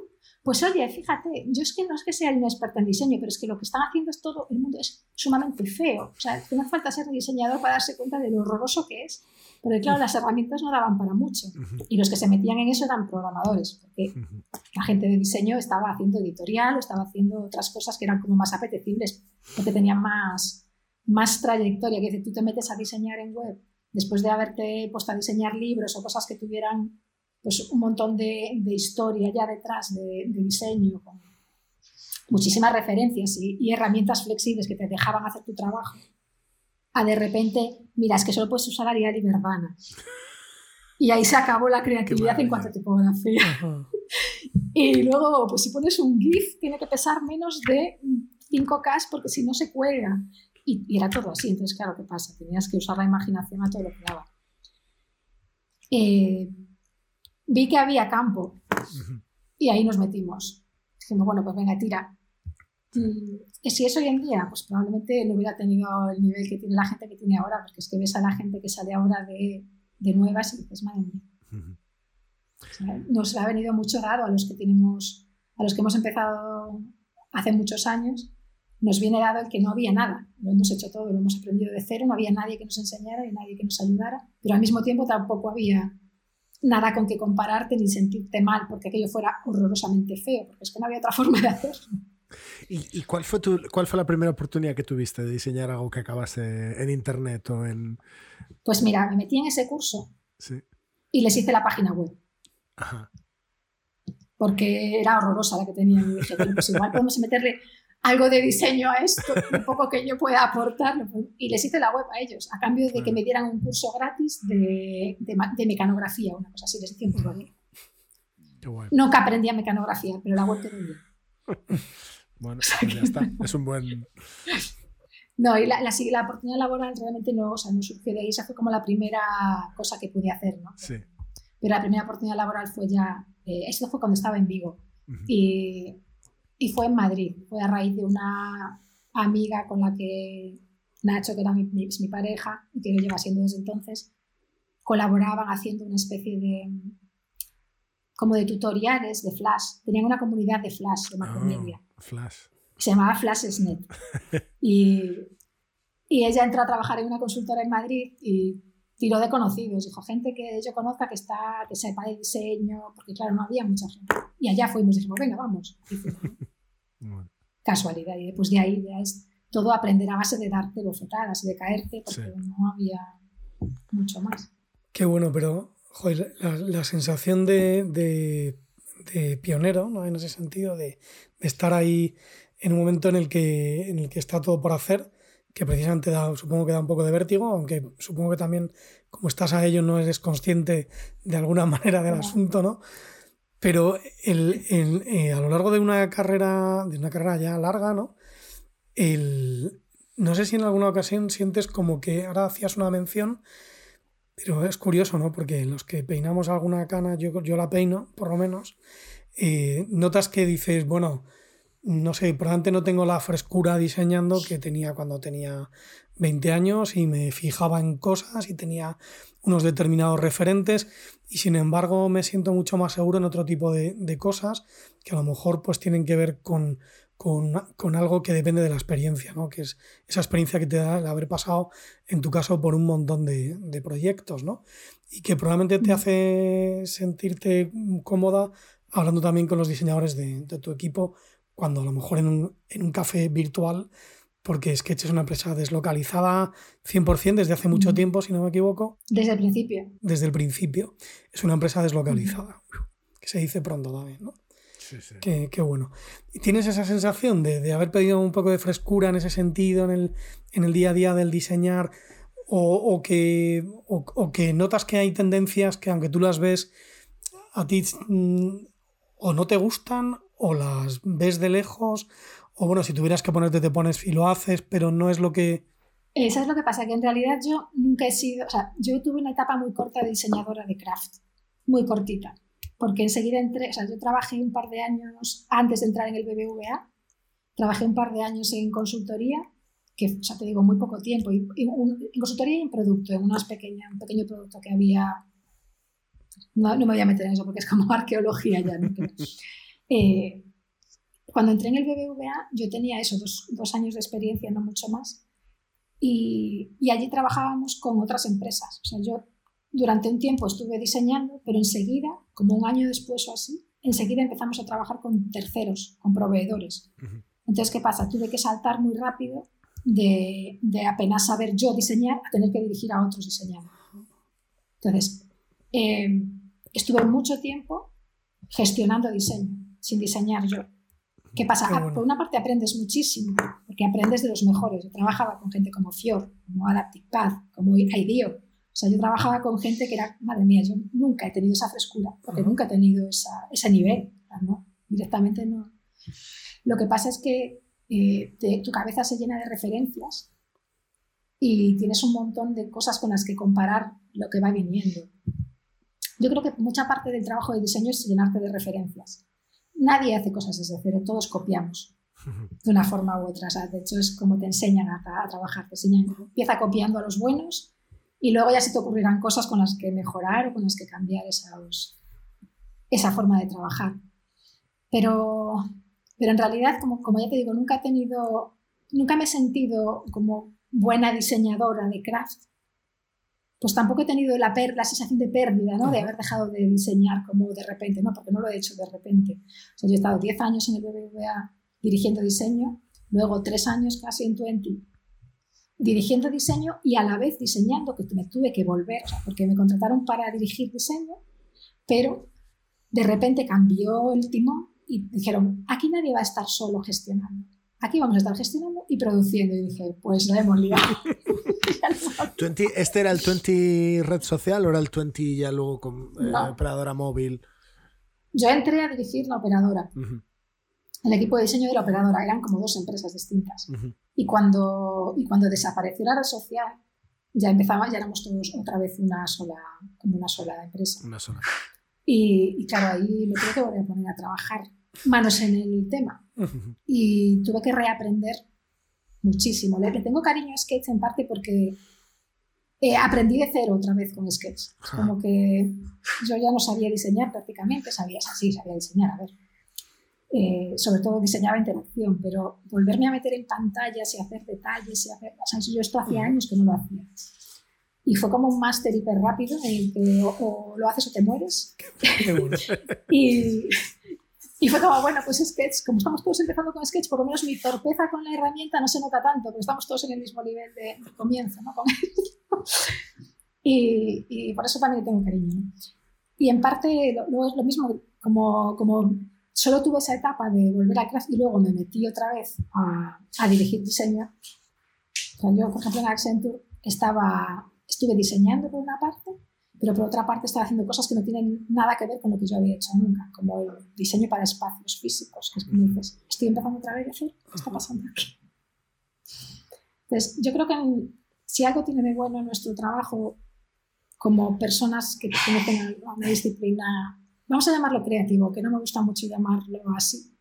pues oye, fíjate, yo es que no es que sea un experto en diseño, pero es que lo que están haciendo es todo, el mundo es sumamente feo. O sea, no hace falta ser diseñador para darse cuenta de lo horroroso que es. Porque claro, las herramientas no daban para mucho. Y los que se metían en eso eran programadores, porque la gente de diseño estaba haciendo editorial o estaba haciendo otras cosas que eran como más apetecibles, porque tenían más, más trayectoria. Que tú te metes a diseñar en web después de haberte puesto a diseñar libros o cosas que tuvieran pues, un montón de, de historia ya detrás de, diseño, con muchísimas referencias y herramientas flexibles que te dejaban hacer tu trabajo a de repente, mira, es que solo puedes usar Arial y Verdana. Y ahí se acabó la creatividad en cuanto a tipografía. y luego, pues si pones un GIF, tiene que pesar menos de 5K porque si no se cuelga. Y, era todo así. Entonces, claro, ¿qué pasa? Tenías que usar la imaginación a todo lo que daba. Eh, vi que había campo y ahí nos metimos. Dijimos, bueno, pues venga, tira. Y si es hoy en día, pues probablemente no hubiera tenido el nivel que tiene la gente que tiene ahora, porque es que ves a la gente que sale ahora de, de nuevas y dices, madre mía. nos ha venido mucho dado a los que tenemos, a los que hemos empezado hace muchos años, nos viene dado el que no había nada. Lo hemos hecho todo, lo hemos aprendido de cero, no había nadie que nos enseñara y nadie que nos ayudara, pero al mismo tiempo tampoco había nada con que compararte ni sentirte mal porque aquello fuera horrorosamente feo, porque es que no había otra forma de hacerlo. ¿Y, cuál, fue tu, cuál fue la primera oportunidad que tuviste de diseñar algo que acabase en internet o en...? Pues mira, me metí en ese curso y les hice la página web. Porque era horrorosa la que tenían. Y dije, pues igual podemos meterle algo de diseño a esto, un poco que yo pueda aportar. Y les hice la web a ellos, a cambio de que me dieran un curso gratis de, de, mecanografía, una cosa así. Les hice un No que aprendía mecanografía, pero la web te vendía. Bueno, pues ya está. Es un buen. No, y la, la, oportunidad laboral realmente no, o sea, no surgió de ahí. Esa fue como la primera cosa que pude hacer, ¿no? Sí. Pero la primera oportunidad laboral fue ya. Eh, esto fue cuando estaba en Vigo. y, y, fue en Madrid. Fue a raíz de una amiga con la que Nacho, que era mi, mi, mi pareja y que lo lleva siendo desde entonces, colaboraban haciendo una especie de como de tutoriales de Flash. Tenían una comunidad de Flash, de Macromedia. Ah, Flash. Se llamaba Flashsnet. y, y ella entró a trabajar en una consultora en Madrid y tiró de conocidos. Dijo, gente que yo conozca que está, que sepa de diseño, porque claro, no había mucha gente. Y allá fuimos, dijimos, venga, vamos. Casualidad. Y después de ahí ya es todo aprender a base de darte bofetadas y de caerte, porque no había mucho más. Qué bueno, pero joder, la, sensación de, pionero, ¿no? En ese sentido, de, estar ahí en un momento en el, que, en el que está todo por hacer, que precisamente da, supongo que da un poco de vértigo, aunque supongo que también, como estás a ello, no eres consciente de alguna manera del asunto, ¿no? Pero el, eh, a lo largo de una carrera, de una carrera ya larga, ¿no? El, no sé si en alguna ocasión sientes como que ahora hacías una mención pero es curioso, ¿no? Porque los que peinamos alguna cana, yo, yo la peino, por lo menos, eh, notas que dices, bueno, no sé, probablemente no tengo la frescura diseñando que tenía cuando tenía 20 años y me fijaba en cosas y tenía unos determinados referentes y sin embargo me siento mucho más seguro en otro tipo de, cosas que a lo mejor pues tienen que ver con, con, algo que depende de la experiencia, ¿no? que es esa experiencia que te da el haber pasado, en tu caso, por un montón de, de proyectos, ¿no? y que probablemente te hace sentirte cómoda hablando también con los diseñadores de, de tu equipo, cuando a lo mejor en un, en un café virtual porque Sketch es una empresa deslocalizada 100% desde hace mucho tiempo, si no me equivoco. Desde el principio. Desde el principio. Es una empresa deslocalizada, que se dice pronto también, ¿no? Sí, sí. Qué, bueno. ¿Y tienes esa sensación de, haber pedido un poco de frescura en ese sentido, en el, en el día a día del diseñar, o, que, o, que notas que hay tendencias que aunque tú las ves, a ti mm, o no te gustan, o las ves de lejos, o bueno, si tuvieras que ponerte, te pones y lo haces, pero no es lo que... Eso es lo que pasa, que en realidad yo nunca he sido, o sea, yo tuve una etapa muy corta de diseñadora de craft, muy cortita, porque enseguida entré, o sea, yo trabajé un par de años antes de entrar en el BBVA, trabajé un par de años en consultoría, que, o sea, te digo, muy poco tiempo, y, en consultoría y en producto, en unas pequeñas, un pequeño producto que había, no, me voy a meter en eso porque es como arqueología ya, ¿no? eh, cuando entré en el BBVA, yo tenía eso, dos, años de experiencia, no mucho más, y, allí trabajábamos con otras empresas. O sea, yo durante un tiempo estuve diseñando, pero enseguida, como un año después o así, enseguida empezamos a trabajar con terceros, con proveedores. Entonces, ¿qué pasa? Tuve que saltar muy rápido de, apenas saber yo diseñar a tener que dirigir a otros diseñando. Entonces, eh, estuve mucho tiempo gestionando diseño, sin diseñar yo. ¿Qué pasa? Ah, por una parte aprendes muchísimo, porque aprendes de los mejores. Yo trabajaba con gente como Fior, como Adaptive Path, como IDEO. O sea, yo trabajaba con gente que era, madre mía, yo nunca he tenido esa frescura, porque nunca he tenido esa, ese nivel. ¿no? Directamente no. Lo que pasa es que eh, tu cabeza se llena de referencias y tienes un montón de cosas con las que comparar lo que va viniendo. Yo creo que mucha parte del trabajo de diseño es llenarte de referencias nadie hace cosas desde cero, todos copiamos de una forma u otra. de hecho, es como te enseñan a, trabajar. Te enseñan, empieza copiando a los buenos y luego ya se te ocurrirán cosas con las que mejorar o con las que cambiar esa forma de trabajar. Pero, pero en realidad, como, como ya te digo, nunca he tenido, nunca me he sentido como buena diseñadora de craft pues tampoco he tenido la, la sensación de pérdida, ¿no? De haber dejado de diseñar como de repente, ¿no? Porque no lo he hecho de repente. O sea, yo he estado 10 años en el BBVA dirigiendo diseño, luego 3 años casi en 20 dirigiendo diseño y a la vez diseñando, que me tuve que volver, o sea, porque me contrataron para dirigir diseño, pero de repente cambió el timón y dijeron, aquí nadie va a estar solo gestionando aquí vamos a estar gestionando y produciendo. Y dije, pues la hemos liado. ¿Este era el 20 red social o era el 20 ya luego con eh, operadora móvil? Yo entré a dirigir la operadora. El equipo de diseño de la operadora eran como dos empresas distintas. y, cuando, y cuando desapareció la red social, ya empezaba, ya éramos todos otra vez una sola, como una sola empresa. Una sola. Y, y claro, ahí me tuve que volver a poner a trabajar manos en el tema. Y tuve que reaprender muchísimo. Le, tengo cariño a Sketch en parte porque eh, aprendí de cero otra vez con Sketch. Como que yo ya no sabía diseñar prácticamente, sabía, así, sabía diseñar, a ver. Eh, sobre todo diseñaba interacción, pero volverme a meter en pantallas y hacer detalles y hacer... O sea, yo esto hacía años que no lo hacía. Y fue como un máster hiper rápido en el que o, lo haces o te mueres. y, y fue como, bueno, pues Sketch, como estamos todos empezando con Sketch, por lo menos mi torpeza con la herramienta no se nota tanto, pero estamos todos en el mismo nivel de, comienzo, ¿no? y, y, por eso también tengo cariño. Y en parte luego es lo mismo, como, como solo tuve esa etapa de volver a Craft y luego me metí otra vez a, a dirigir diseño. Cuando yo, por ejemplo, en Accenture estaba, estuve diseñando por una parte pero por otra parte está haciendo cosas que no tienen nada que ver con lo que yo había hecho nunca, como el diseño para espacios físicos, que es como dices, estoy empezando otra vez a decir, ¿qué está pasando aquí? Entonces, yo creo que si algo tiene de bueno nuestro trabajo como personas que, tengan una disciplina, vamos a llamarlo creativo, que no me gusta mucho llamarlo así,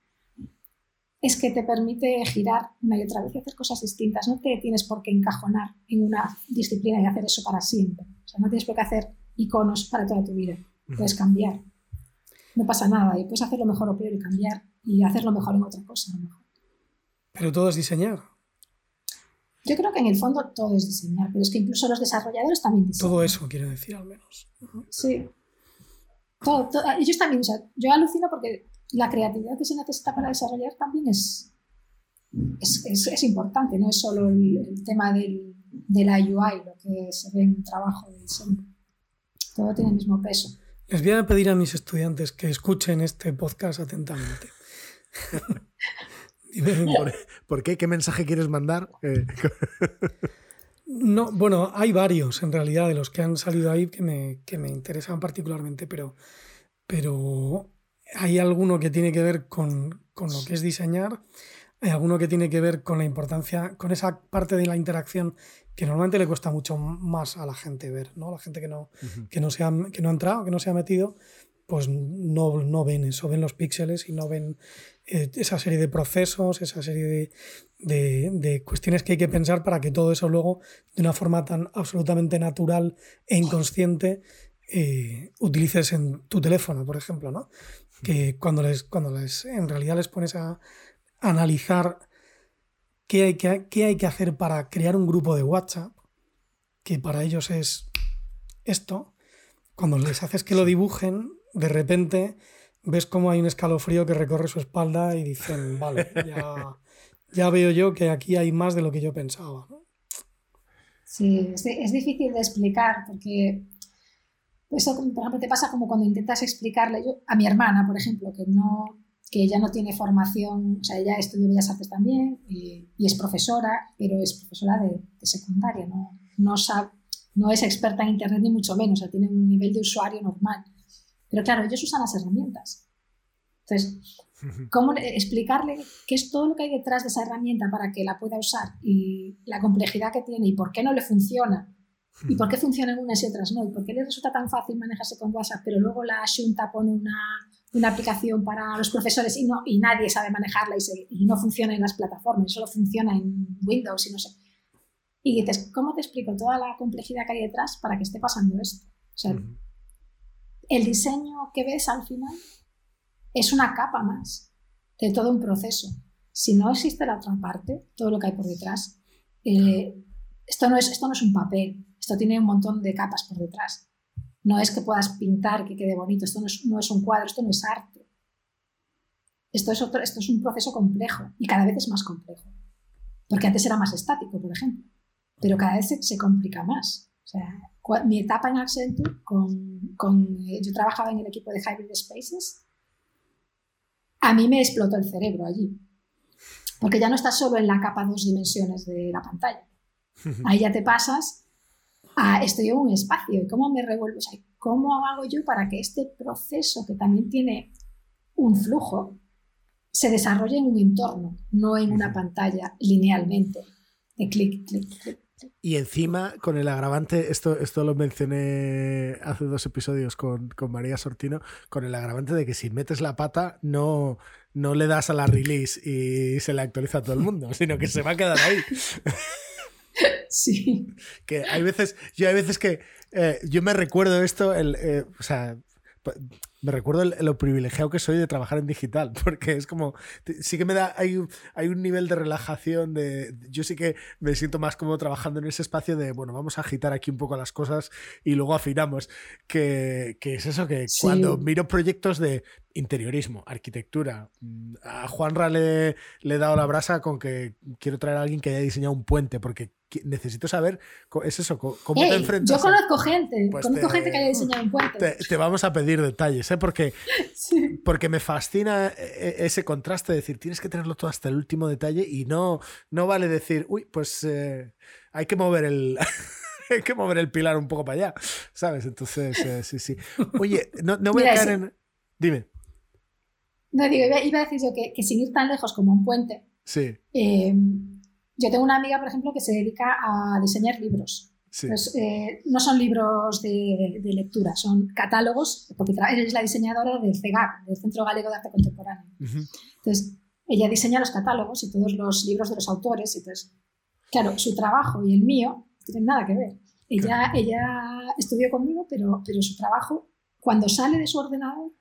es que te permite girar una y otra vez y hacer cosas distintas. No te tienes por qué encajonar en una disciplina y hacer eso para siempre. O sea, no tienes por qué hacer iconos para toda tu vida. Puedes cambiar. No pasa nada. Y puedes hacerlo mejor o peor y cambiar y hacerlo mejor en otra cosa. Pero todo es diseñar. Yo creo que en el fondo todo es diseñar, pero es que incluso los desarrolladores también diseñan. Todo eso quiero decir al menos. Sí. Todo, ellos también, o sea, yo alucino porque la creatividad que se necesita para desarrollar también es, es, es, importante, no es solo el, tema del, de la UI, lo que se ve en un trabajo de diseño. Todo tiene el mismo peso. Les voy a pedir a mis estudiantes que escuchen este podcast atentamente. ¿Por, qué? ¿Qué mensaje quieres mandar? Eh, no, bueno, hay varios en realidad de los que han salido ahí que me, que me interesan particularmente, pero, pero hay alguno que tiene que ver con, lo que es diseñar, hay alguno que tiene que ver con la importancia, con esa parte de la interacción que normalmente le cuesta mucho más a la gente ver, ¿no? La gente que no, que no, se ha, que no ha entrado, que no se ha metido, pues no, no ven eso, ven los píxeles y no ven eh, esa serie de procesos, esa serie de, de, cuestiones que hay que pensar para que todo eso luego, de una forma tan absolutamente natural e inconsciente, eh, utilices en tu teléfono, por ejemplo, ¿no? Que cuando les, cuando les en realidad les pones a analizar qué hay, que, qué hay que hacer para crear un grupo de WhatsApp, que para ellos es esto, cuando les haces que lo dibujen, de repente ves cómo hay un escalofrío que recorre su espalda y dicen, vale, ya, ya veo yo que aquí hay más de lo que yo pensaba. Sí, es, es difícil de explicar porque eso, por ejemplo, te pasa como cuando intentas explicarle. Yo, a mi hermana, por ejemplo, que, no, que ella no tiene formación, o sea, ella estudió Bellas Artes también y, es profesora, pero es profesora de, secundaria, no, no, sabe, no es experta en Internet ni mucho menos, o sea, tiene un nivel de usuario normal. Pero claro, ellos usan las herramientas. Entonces, ¿cómo explicarle qué es todo lo que hay detrás de esa herramienta para que la pueda usar y la complejidad que tiene y por qué no le funciona ¿Y por qué funcionan unas y otras no? ¿Y por qué les resulta tan fácil manejarse con WhatsApp, pero luego la Junta pone una, una aplicación para los profesores y, no, y nadie sabe manejarla y, y, no funciona en las plataformas, solo funciona en Windows y no sé? Y dices, ¿cómo te explico toda la complejidad que hay detrás para que esté pasando esto? O sea, el diseño que ves al final es una capa más de todo un proceso. Si no existe la otra parte, todo lo que hay por detrás, eh, esto, no es, esto no es un papel, esto tiene un montón de capas por detrás. No es que puedas pintar, que quede bonito, esto no es, un cuadro, esto no es arte. Esto es, otro, esto es un proceso complejo y cada vez es más complejo. Porque antes era más estático, por ejemplo, pero cada vez se, complica más. O sea, mi etapa en Accenture, con, con, eh, yo trabajaba en el equipo de Hybrid Spaces, a mí me explotó el cerebro allí. Porque ya no estás solo en la capa dos dimensiones de la pantalla. Ahí ya te pasas estoy en un espacio y cómo me revuelvo, cómo hago yo para que este proceso que también tiene un flujo se desarrolle en un entorno, no en una pantalla linealmente de clic, clic, clic. Y encima, con el agravante, esto, esto lo mencioné hace dos episodios con, con, María Sortino, con el agravante de que si metes la pata no, no le das a la release y se le actualiza a todo el mundo, sino que se va a quedar ahí. Sí. Que hay veces, yo hay veces que eh, yo me recuerdo esto, el, eh, o sea, me recuerdo lo privilegiado que soy de trabajar en digital, porque es como, sí que me da, hay, hay un nivel de relajación, de, yo sí que me siento más cómodo trabajando en ese espacio de, bueno, vamos a agitar aquí un poco las cosas y luego afinamos, que, que es eso, que cuando miro proyectos de interiorismo, arquitectura, mm, a Juanra le, le he dado la brasa con que quiero traer a alguien que haya diseñado un puente, porque necesito saber, es eso, cómo te enfrentas. Yo conozco gente, pues conozco gente que haya diseñado un puente. Te, vamos a pedir detalles, ¿eh? Porque, porque me fascina e, e, ese contraste de decir, tienes que tenerlo todo hasta el último detalle y no, no vale decir, uy, pues eh, hay que mover el... hay que mover el pilar un poco para allá, ¿sabes? Entonces, eh, sí, sí. Oye, no, no voy a caer en... Dime. No, digo, iba, a decir yo que, que, sin ir tan lejos como un puente, sí. Eh, yo tengo una amiga, por ejemplo, que se dedica a diseñar libros. Eh, no son libros de, lectura, son catálogos, porque es la diseñadora del CEGAC, del Centro Galego de Arte Contemporáneo. Entonces, ella diseña los catálogos y todos los libros de los autores. Y entonces, claro, su trabajo y el mío no tienen nada que ver. Ella, ella estudió conmigo, pero, pero su trabajo, cuando sale de su ordenador,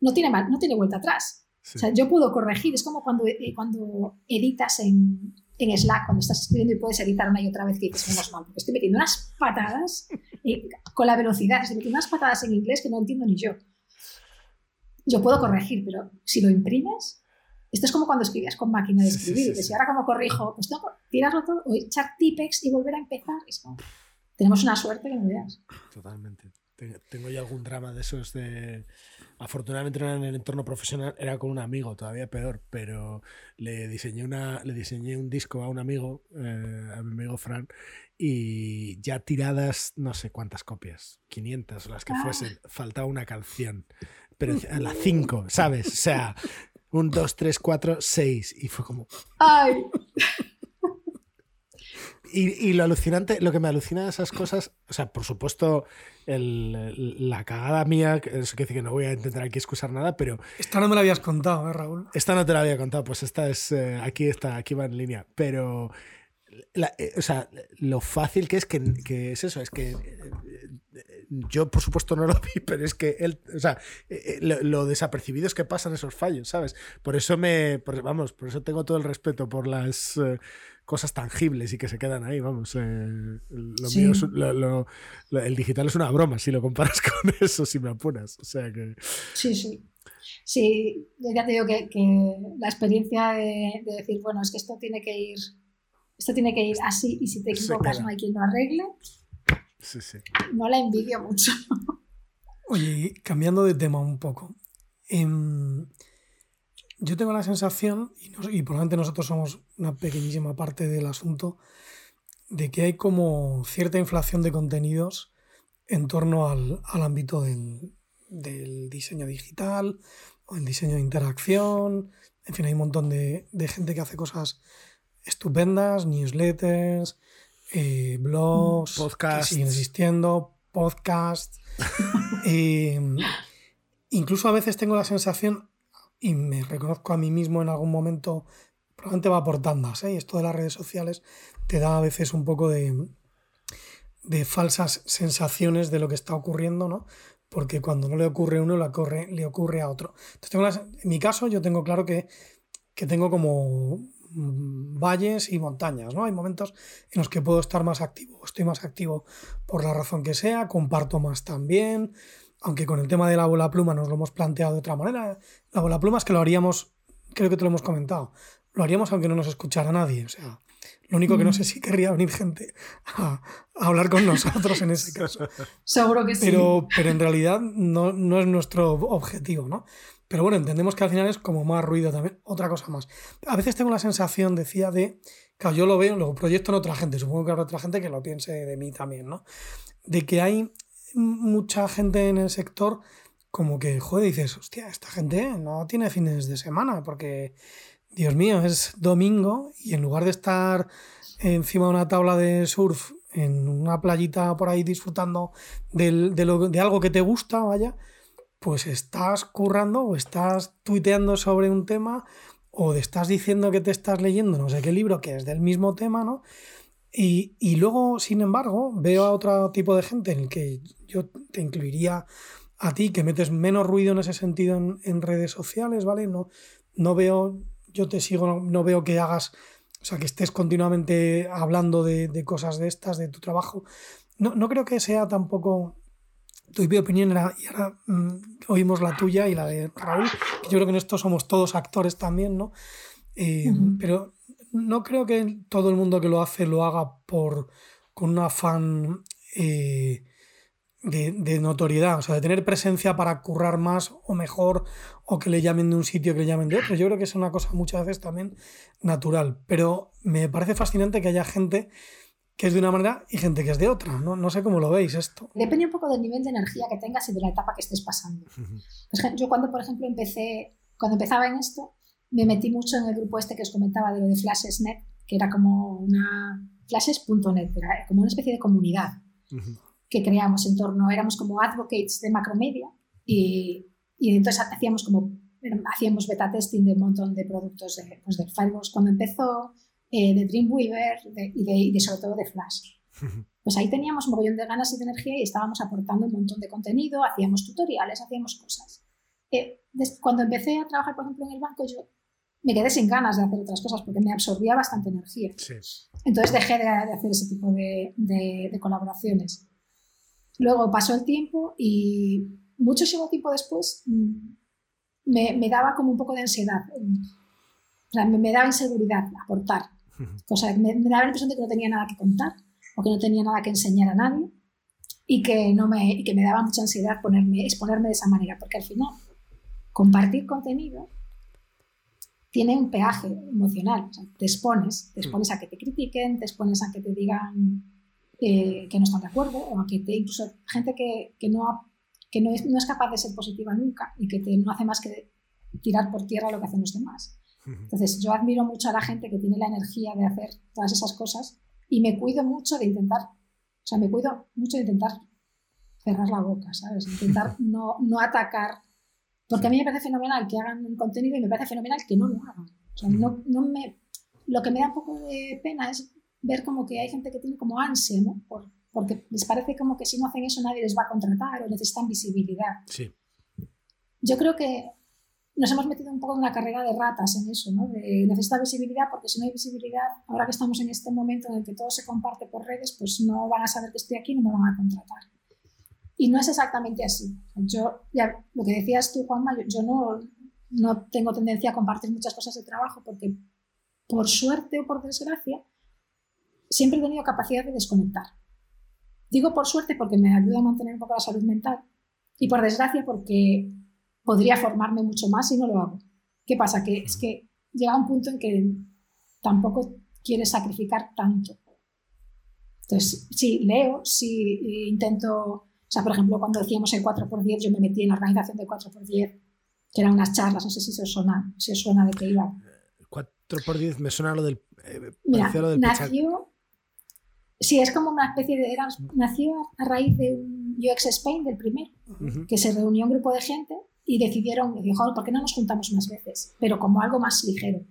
no tiene, mal, no tiene vuelta atrás. O sea, yo puedo corregir. Es como cuando, eh, cuando editas en, en Slack, cuando estás escribiendo y puedes editar una y otra vez que dices, menos mal, porque estoy metiendo unas patadas eh, con la velocidad, estoy metiendo unas patadas en inglés que no entiendo ni yo. Yo puedo corregir, pero si lo imprimes, esto es como cuando escribías con máquina de escribir. y ahora como corrijo, pues tengo que tirarlo todo, o echar tipex y volver a empezar. tenemos una suerte que no veas. Totalmente. Tengo ya algún drama de esos de Afortunadamente no era en el entorno profesional, era con un amigo, todavía peor, pero le diseñé, una, le diseñé un disco a un amigo, eh, a mi amigo Fran, y ya tiradas no sé cuántas copias, 500 o las que ah. fuesen, faltaba una canción, pero a las 5, ¿sabes? O sea, un, dos, tres, cuatro, seis, y fue como... ¡Ay! Y, lo alucinante, lo que me alucina de esas cosas, o sea, por supuesto, la cagada mía, eso quiere decir que no voy a intentar aquí excusar nada, pero. Esta no me la habías contado, ¿eh, Raúl? Esta no te la había contado, pues esta es. Eh, aquí está, aquí va en línea. Pero. Eh, o sea, lo fácil que es que, que es eso, es que eh, yo por supuesto no lo vi, pero es que él, o sea, lo, lo desapercibido es que pasan esos fallos, ¿sabes? Por eso me, vamos, por eso tengo todo el respeto por las cosas tangibles y que se quedan ahí, vamos. Eh, el digital es una broma si lo comparas con eso, si me apuras. O sea que... Sí, sí. Sí, ya te digo que, la experiencia de, decir, bueno, es que esto tiene que ir, esto tiene que ir así y si te equivocas no hay quien lo arregle. Sí, sí. No la envidio mucho. Oye, cambiando de tema un poco. Em, yo tengo la sensación, y, y probablemente nosotros somos una pequeñísima parte del asunto, de que hay como cierta inflación de contenidos en torno al, ámbito del, diseño digital o el diseño de interacción. En fin, hay un montón de, gente que hace cosas estupendas, newsletters, eh, blogs, podcasts. que siguen existiendo, podcasts. Eh, incluso a veces tengo la sensación, y me reconozco a mí mismo en algún momento, probablemente va por tandas, ¿eh? esto de las redes sociales te da a veces un poco de, de falsas sensaciones de lo que está ocurriendo, ¿no? Porque cuando no le ocurre a uno, le ocurre, le ocurre a otro. Entonces, en mi caso, yo tengo claro que, que tengo como valles y montañas, ¿no? Hay momentos en los que puedo estar más activo, estoy más activo por la razón que sea, comparto más también, aunque con el tema de la bola pluma nos lo hemos planteado de otra manera. La bola pluma es que lo haríamos, creo que te lo hemos comentado, lo haríamos aunque no nos escuchara nadie. O sea, lo único que no sé mm. si querría venir gente a, hablar con nosotros en ese caso. Seguro que sí. Pero, pero en realidad no, no, es nuestro objetivo, ¿no? Pero bueno, entendemos que al final es como más ruido también. Otra cosa más. A veces tengo la sensación, decía, de. Claro, yo lo veo, lo proyecto en otra gente. Supongo que habrá otra gente que lo piense de mí también, ¿no? De que hay mucha gente en el sector como que, joder, dices, hostia, esta gente no tiene fines de semana porque, Dios mío, es domingo y en lugar de estar encima de una tabla de surf en una playita por ahí disfrutando de, de algo que te gusta, vaya, pues estás currando o estás tuiteando sobre un tema o estás diciendo que te estás leyendo no sé qué libro que es del mismo tema, ¿no? Y, luego, sin embargo, veo a otro tipo de gente en el que yo te incluiría a ti, que metes menos ruido en ese sentido en, redes sociales, ¿vale? No, no veo, yo te sigo, no, veo que hagas, o sea, que estés continuamente hablando de, cosas de estas, de tu trabajo. No, no creo que sea tampoco tu opinión y ahora mm, oímos la tuya y la de Raúl, que yo creo que en esto somos todos actores también, ¿no? Eh, pero no creo que todo el mundo que lo hace lo haga por con un afán eh, de, notoriedad, o sea, de tener presencia para currar más o mejor, o que le llamen de un sitio, que le llamen de otro. Yo creo que es una cosa muchas veces también natural, pero me parece fascinante que haya gente que es de una manera y gente que es de otra. No, no sé cómo lo veis esto. Depende un poco del nivel de energía que tengas y de la etapa que estés pasando. Yo cuando, por ejemplo, empecé, cuando empezaba en esto, me metí mucho en el grupo este que os comentaba de lo de Flashes.net, que era como una... Flashes.net, era como una especie de comunidad que creamos en torno, éramos como advocates de macromedia y, y entonces hacíamos como hacíamos beta testing de un montón de productos de, pues, del Firefox cuando empezó, eh, de Dreamweaver y, de, sobre todo de Flash. Pues ahí teníamos un montón de ganas y de energía y estábamos aportando un montón de contenido, hacíamos tutoriales, hacíamos cosas. Eh, cuando empecé a trabajar, por ejemplo, en el banco, yo me quedé sin ganas de hacer otras cosas porque me absorbía bastante energía. Entonces dejé de, hacer ese tipo de, de, colaboraciones. Luego pasó el tiempo y mucho tiempo después mm, me, me, daba como un poco de ansiedad. O sea, me, me daba inseguridad aportar. Cosa me, me, daba la impresión de que no tenía nada que contar o que no tenía nada que enseñar a nadie y que, no me, y que me daba mucha ansiedad ponerme, exponerme de esa manera, porque al final compartir contenido tiene un peaje emocional. te expones, te expones a que te critiquen, te expones a que te digan eh, que no están de acuerdo, o a que te, incluso gente que, que, no, que no, es, no, es, capaz de ser positiva nunca y que te, no hace más que tirar por tierra lo que hacen los demás. Entonces, yo admiro mucho a la gente que tiene la energía de hacer todas esas cosas y me cuido mucho de intentar, o sea, me cuido mucho de intentar cerrar la boca, ¿sabes? Intentar no, no atacar porque a mí me parece fenomenal que hagan un contenido y me parece fenomenal que no lo hagan. O sea, no, no me, lo que me da un poco de pena es ver como que hay gente que tiene como ansia, ¿no? Por, porque les parece como que si no hacen eso nadie les va a contratar o necesitan visibilidad. Sí. Yo creo que nos hemos metido un poco en una carrera de ratas en eso, ¿no? De necesitar visibilidad porque si no hay visibilidad, ahora que estamos en este momento en el que todo se comparte por redes, pues no van a saber que estoy aquí y no me van a contratar. Y no es exactamente así. Yo, ya, lo que decías tú, Juanma, yo, no, no tengo tendencia a compartir muchas cosas de trabajo porque, por suerte o por desgracia, siempre he tenido capacidad de desconectar. Digo por suerte porque me ayuda a mantener un poco la salud mental y por desgracia porque podría formarme mucho más y no lo hago. ¿Qué pasa? Que es que llega un punto en que tampoco quieres sacrificar tanto. Entonces, sí, leo, sí, intento o sea, por ejemplo, cuando decíamos el 4x10, yo me metí en la organización del 4x10, que eran unas charlas, no sé si se os suena, si os suena de qué iba. 4x10 me suena lo del... Eh, Mira, nació... Sí, es como una especie de... nació a raíz de un UX Spain, del primero, que se reunió un grupo de gente y decidieron, y dijo, ¿por qué no nos juntamos unas veces? Pero como algo más ligero.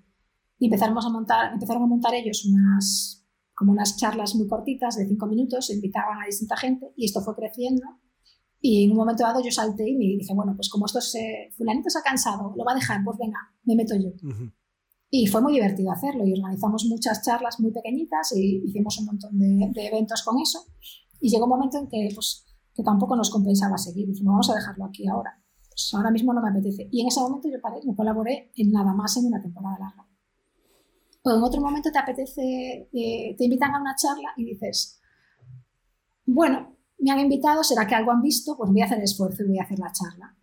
Y empezamos a montar, empezaron a montar ellos unas como unas charlas muy cortitas de cinco minutos, invitaban a distinta gente y esto fue creciendo. Y en un momento dado yo salté y me dije, bueno, pues como esto se, fulanito se ha cansado, lo va a dejar, pues venga, me meto yo. Y fue muy divertido hacerlo y organizamos muchas charlas muy pequeñitas y hicimos un montón de, eventos con eso. Y llegó un momento en que, pues, que tampoco nos compensaba seguir. Dijimos, vamos a dejarlo aquí ahora. Pues ahora mismo no me apetece. Y en ese momento yo paré, no colaboré en nada más en una temporada larga o en otro momento te apetece, eh, te invitan a una charla y dices, bueno, me han invitado, será que algo han visto, pues voy a hacer el esfuerzo y voy a hacer la charla.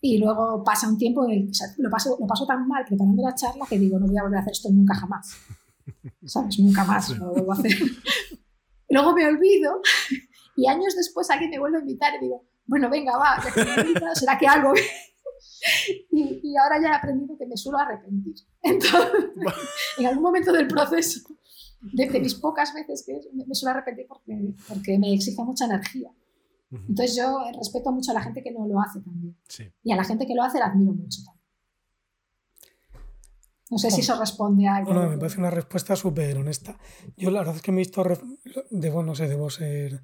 Y luego pasa un tiempo, en lo, paso, lo paso tan mal preparando la charla que digo, no voy a volver a hacer esto nunca jamás. ¿Sabes? Nunca más lo vuelvo a hacer. luego me olvido y años después alguien me vuelve a invitar y digo, bueno, venga, va, será que algo y, ahora ya he aprendido que me suelo arrepentir. Entonces, en algún momento del proceso, de, mis pocas veces que me, suelo arrepentir porque, porque me exige mucha energía. Entonces yo respeto mucho a la gente que no lo hace también. Y a la gente que lo hace la admiro mucho también. No sé si eso responde a algo. Bueno, me parece una respuesta súper honesta. Yo la verdad es que me he visto, debo, no sé, debo ser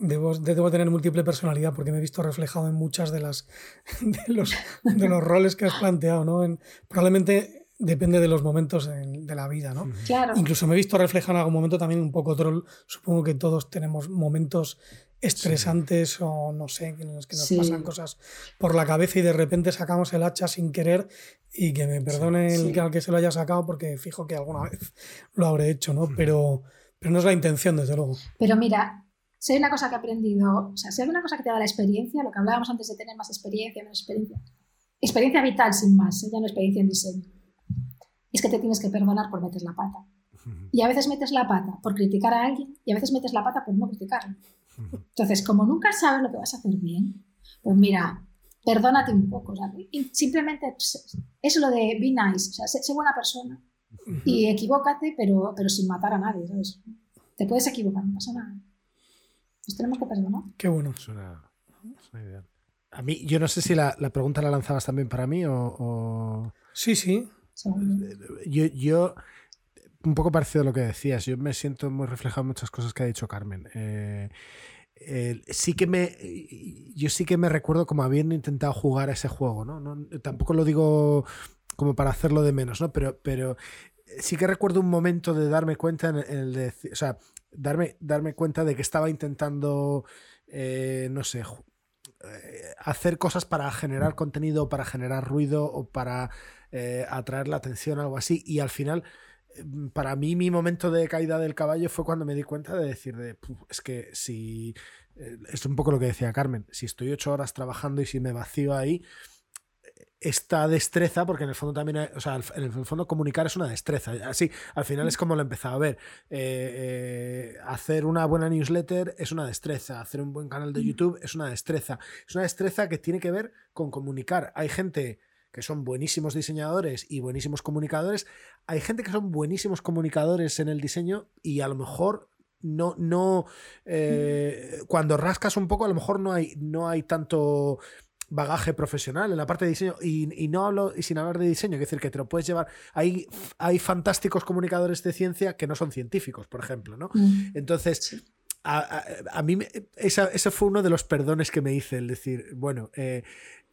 Debo, debo, tener múltiple personalidad porque me he visto reflejado en muchas de las de los, de los roles que has planteado, ¿no? En, probablemente depende de los momentos de la vida, ¿no? Claro. Incluso me he visto reflejado en algún momento también un poco troll. Supongo que todos tenemos momentos estresantes o no sé, en los que nos pasan cosas por la cabeza y de repente sacamos el hacha sin querer y que me perdone el que al que se lo haya sacado porque fijo que alguna vez lo habré hecho, ¿no? Pero, pero no es la intención, desde luego. Pero mira, si hay una cosa que he aprendido, o sea, si hay una cosa que te da la experiencia, lo que hablábamos antes de tener más experiencia, menos experiencia, experiencia vital sin más, ¿eh? ya no experiencia en diseño, es que te tienes que perdonar por meter la pata. Y a veces metes la pata por criticar a alguien y a veces metes la pata por no criticarlo. Entonces, como nunca sabes lo que vas a hacer bien, pues mira, perdónate un poco. simplemente pues, es lo de be nice, o sea, sé, buena persona y equivócate, pero, pero sin matar a nadie. ¿sabes? Te puedes equivocar, no pasa nada tenemos que perdonar. Qué bueno. Suena, suena ideal. A mí, yo no sé si la, pregunta la lanzabas también para mí o. Sí, sí. Yo, yo, un poco parecido a lo que decías, yo me siento muy reflejado en muchas cosas que ha dicho Carmen. Eh, sí que me. Yo sí que me recuerdo como habiendo intentado jugar a ese juego, ¿no? tampoco lo digo como para hacerlo de menos, ¿no? Pero, pero sí que recuerdo un momento de darme cuenta en el de. O sea, darme, darme cuenta de que estaba intentando. Eh, no sé, eh, hacer cosas para generar contenido, para generar ruido o para eh, atraer la atención, algo así. Y al final, mm, para mí, mi momento de caída del caballo fue cuando me di cuenta de decir, de, es que si, eh, es un poco lo que decía Carmen, si estoy ocho horas trabajando y si me vacío ahí, esta destreza, porque en el fondo también, o sea, en el fondo comunicar es una destreza. Así, al final es como lo he empezado a ver. Eh, eh, hacer una buena newsletter es una destreza. Hacer un buen canal de YouTube es una destreza. Es una destreza que tiene que ver con comunicar. Hay gente que son buenísimos diseñadores y buenísimos comunicadores. Hay gente que son buenísimos comunicadores en el diseño y a lo mejor no, no, eh, cuando rascas un poco, a lo mejor no hay, no hay tanto bagaje profesional en la parte de diseño y, no hablo y sin hablar de diseño, es decir, que te lo puedes llevar. Hay, hay fantásticos comunicadores de ciencia que no son científicos, por ejemplo, ¿no? Mm. Entonces, a, mí ese fue uno de los perdones que me hice, el decir, bueno, eh,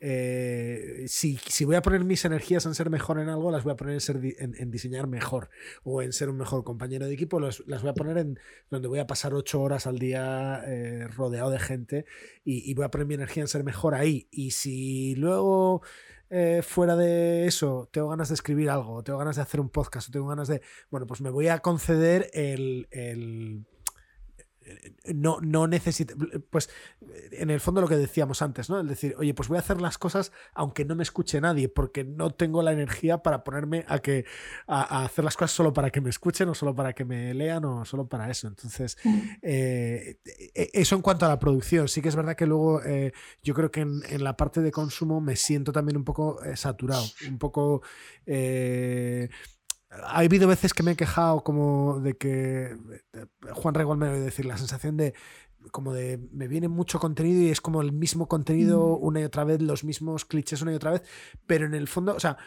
eh, si, voy a poner mis energías en ser mejor en algo, las voy a poner en, ser en, diseñar mejor o en ser un mejor compañero de equipo, las, voy a poner en donde voy a pasar ocho horas al día eh, rodeado de gente y, voy a poner mi energía en ser mejor ahí. Y si luego... Eh, fuera de eso, tengo ganas de escribir algo, tengo ganas de hacer un podcast, tengo ganas de. Bueno, pues me voy a conceder el no, no necesito, pues en el fondo lo que decíamos antes, ¿no? Es decir, oye, pues voy a hacer las cosas aunque no me escuche nadie, porque no tengo la energía para ponerme a que a, hacer las cosas solo para que me escuchen o solo para que me lean o solo para eso. Entonces, mm. eh, e, eso en cuanto a la producción. Sí que es verdad que luego eh, yo creo que en, en, la parte de consumo me siento también un poco eh, saturado, un poco ha habido veces que me he quejado como de que Juan Regal me debe decir la sensación de como de me viene mucho contenido y es como el mismo contenido mm. una y otra vez, los mismos clichés una y otra vez, pero en el fondo, o sea,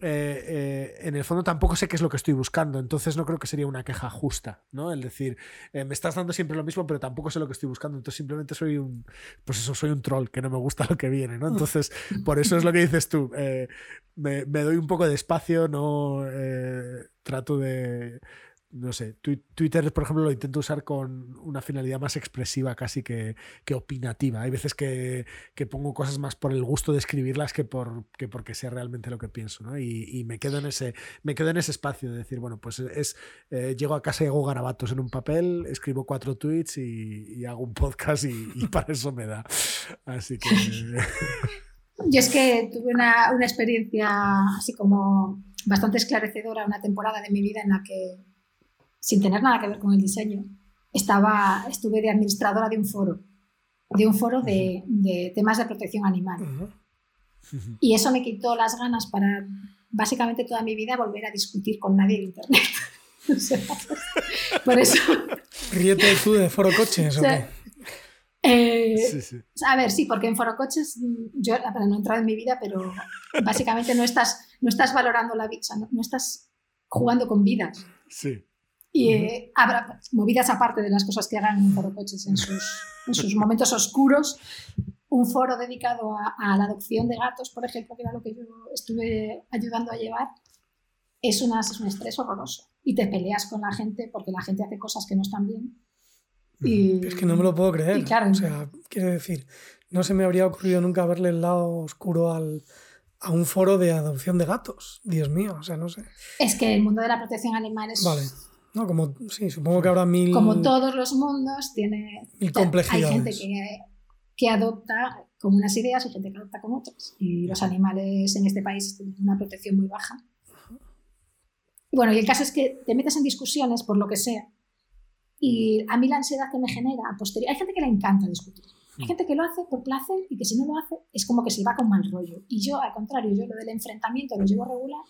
eh, eh, en el fondo tampoco sé qué es lo que estoy buscando, entonces no creo que sería una queja justa, ¿no? El decir, eh, me estás dando siempre lo mismo, pero tampoco sé lo que estoy buscando, entonces simplemente soy un, pues eso, soy un troll que no me gusta lo que viene, ¿no? Entonces, por eso es lo que dices tú, me, me, doy un poco de espacio, no trato de no sé, Twitter, por ejemplo, lo intento usar con una finalidad más expresiva casi que, opinativa. Hay veces que, pongo cosas más por el gusto de escribirlas que, por, que porque sea realmente lo que pienso, ¿no? Y, me, quedo en ese, me quedo en ese espacio de decir, bueno, pues es, eh, llego a casa y hago garabatos en un papel, escribo cuatro tweets y, hago un podcast y, para eso me da. Así que... Yo es que tuve una, una experiencia así como bastante esclarecedora, una temporada de mi vida en la que sin tener nada que ver con el diseño, estaba, estuve de administradora de un foro, de un foro de, temas de protección animal. Y eso me quitó las ganas para básicamente toda mi vida volver a discutir con nadie en Internet. por eso... Ríete tú de foro coches, ¿o eh, A ver, sí, porque en foro coches yo no he entrado en mi vida, pero básicamente no estás, no estás valorando la vida, no, no estás jugando con vidas. Sí. Y eh, habrá movidas aparte de las cosas que hagan en Foro Coches en sus, en sus momentos oscuros. Un foro dedicado a, la adopción de gatos, por ejemplo, que era lo que yo estuve ayudando a llevar, es, una, es un estrés horroroso. Y te peleas con la gente porque la gente hace cosas que no están bien. Y, es que no me lo puedo creer. o sea, quiero decir, no se me habría ocurrido nunca verle el lado oscuro al, a un foro de adopción de gatos. Dios mío, o sea, no sé. Es que el mundo de la protección animal es vale. No, como, sí, supongo que habrá mil... Como todos los mundos, tiene... Mil complejidades. Hay gente que, que adopta con unas ideas y gente que adopta con otras. Y los animales en este país tienen una protección muy baja. Y bueno, y el caso es que te metes en discusiones por lo que sea. Y a mí la ansiedad que me genera a posteriori... Hay gente que le encanta discutir. Hay gente que lo hace por placer y que si no lo hace es como que se va con mal rollo. Y yo, al contrario, yo lo del enfrentamiento lo llevo regular,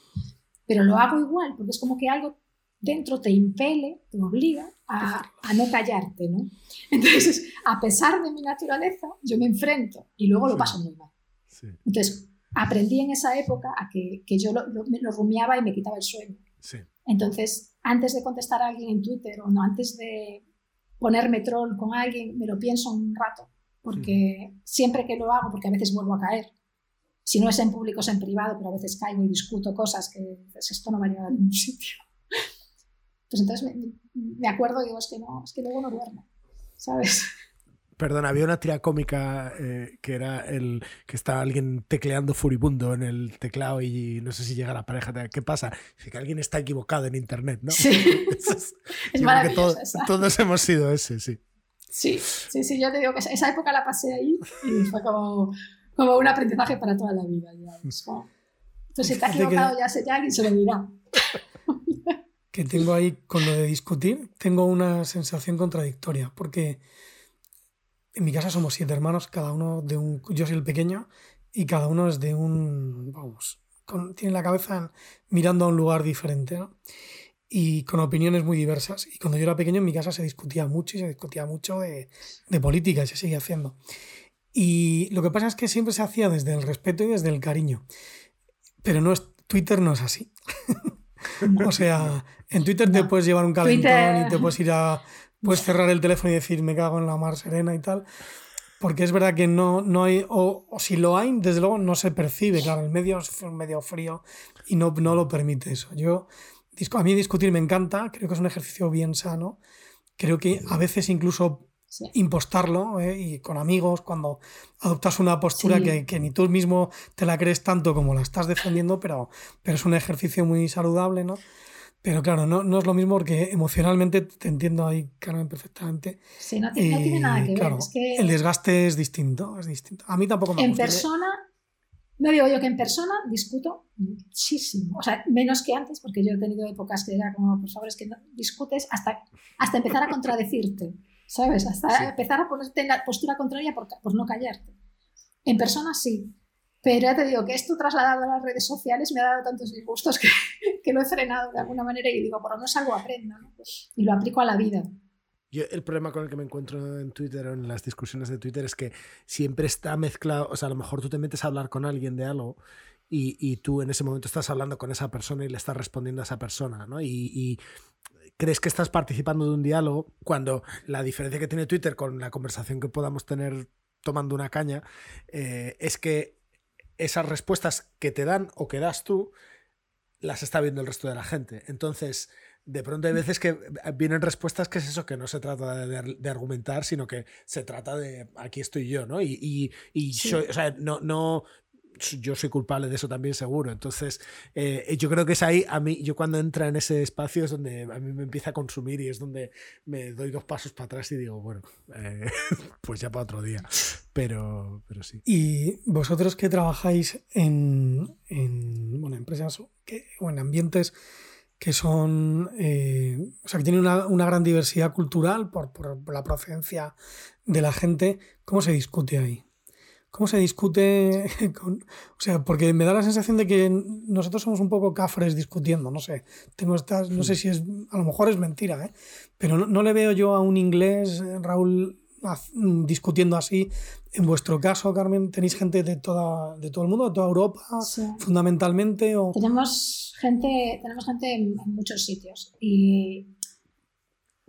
pero lo hago igual porque es como que algo dentro te impele, te obliga a, no callarte, ¿no? Entonces, a pesar de mi naturaleza, yo me enfrento y luego lo paso muy mal. Entonces, aprendí en esa época a que, yo lo, rumiaba y me quitaba el sueño. Entonces, antes de contestar a alguien en Twitter o no, antes de ponerme troll con alguien, me lo pienso un rato, porque siempre que lo hago, porque a veces vuelvo a caer, si no es en público es en privado, pero a veces caigo y discuto cosas que esto no va a llegar a ningún sitio. Pues entonces me, acuerdo y digo, es que no, es que luego no duermo, ¿sabes? Perdón, había una tira cómica eh, que era el que está alguien tecleando furibundo en el teclado y no sé si llega la pareja. ¿Qué pasa? Dice que alguien está equivocado en internet, ¿no? Sí. es, maravilloso. todos hemos sido ese, sí. Sí, sí, sí, yo te digo que esa época la pasé ahí y fue como, como un aprendizaje para toda la vida. Ya. entonces, pues si está equivocado, ya, sé, ya alguien se lo dirá. Que tengo ahí con lo de discutir, tengo una sensación contradictoria, porque en mi casa somos siete hermanos, cada uno de un... Yo soy el pequeño y cada uno es de un... Vamos, tiene la cabeza mirando a un lugar diferente, ¿no? Y con opiniones muy diversas. Y cuando yo era pequeño en mi casa se discutía mucho y se discutía mucho de, de política y se sigue haciendo. Y lo que pasa es que siempre se hacía desde el respeto y desde el cariño. Pero no es, Twitter no es así. o sea, en Twitter te puedes llevar un calentón y te puedes ir a puedes cerrar el teléfono y decir me cago en la mar serena y tal. Porque es verdad que no, no hay, o, si lo hay, desde luego no se percibe. Claro, el medio es un medio frío y no, no lo permite eso. Yo, a mí discutir me encanta, creo que es un ejercicio bien sano. Creo que a veces incluso impostarlo ¿eh? y con amigos cuando adoptas una postura que, que, ni tú mismo te la crees tanto como la estás defendiendo, pero, pero es un ejercicio muy saludable, ¿no? Pero claro, no, no, es lo mismo porque emocionalmente te entiendo ahí, Carmen, perfectamente. Sí, no, tiene nada que ver. El desgaste es distinto, es distinto. A mí tampoco me En persona, no digo yo que en persona discuto muchísimo. O sea, menos que antes, porque yo he tenido épocas que era como, por favor, es que no discutes hasta, hasta empezar a contradecirte, ¿sabes? Hasta empezar a ponerte en la postura contraria por, por no callarte. En persona sí, pero ya te digo que esto trasladado a las redes sociales me ha dado tantos disgustos que, que lo he frenado de alguna manera y digo, por lo menos algo aprendo ¿no? y lo aplico a la vida. Yo el problema con el que me encuentro en Twitter o en las discusiones de Twitter es que siempre está mezclado, o sea, a lo mejor tú te metes a hablar con alguien de algo y, y tú en ese momento estás hablando con esa persona y le estás respondiendo a esa persona, ¿no? Y, y crees que estás participando de un diálogo cuando la diferencia que tiene Twitter con la conversación que podamos tener tomando una caña eh, es que esas respuestas que te dan o que das tú, las está viendo el resto de la gente. Entonces, de pronto hay veces que vienen respuestas que es eso, que no se trata de, argumentar, sino que se trata de aquí estoy yo, ¿no? Y, y, o sea, no, no, yo soy culpable de eso también seguro. Entonces, eh, yo creo que es ahí, a mí, yo cuando entra en ese espacio es donde a mí me empieza a consumir y es donde me doy dos pasos para atrás y digo, bueno, eh, pues ya para otro día. Pero, pero sí. Y vosotros que trabajáis en, en bueno, empresas que, o en ambientes que son, eh, o sea, que tienen una, una gran diversidad cultural por, por la procedencia de la gente, ¿cómo se discute ahí? ¿Cómo se discute? Con, o sea, porque me da la sensación de que nosotros somos un poco cafres discutiendo, no sé. Tengo estas, no sé si es, a lo mejor es mentira, ¿eh? pero no, le veo yo a un inglés, eh, Raúl, discutiendo así. En vuestro caso, Carmen, tenéis gente de toda, de todo el mundo, de toda Europa, fundamentalmente. O... Tenemos gente, tenemos gente en, muchos sitios y,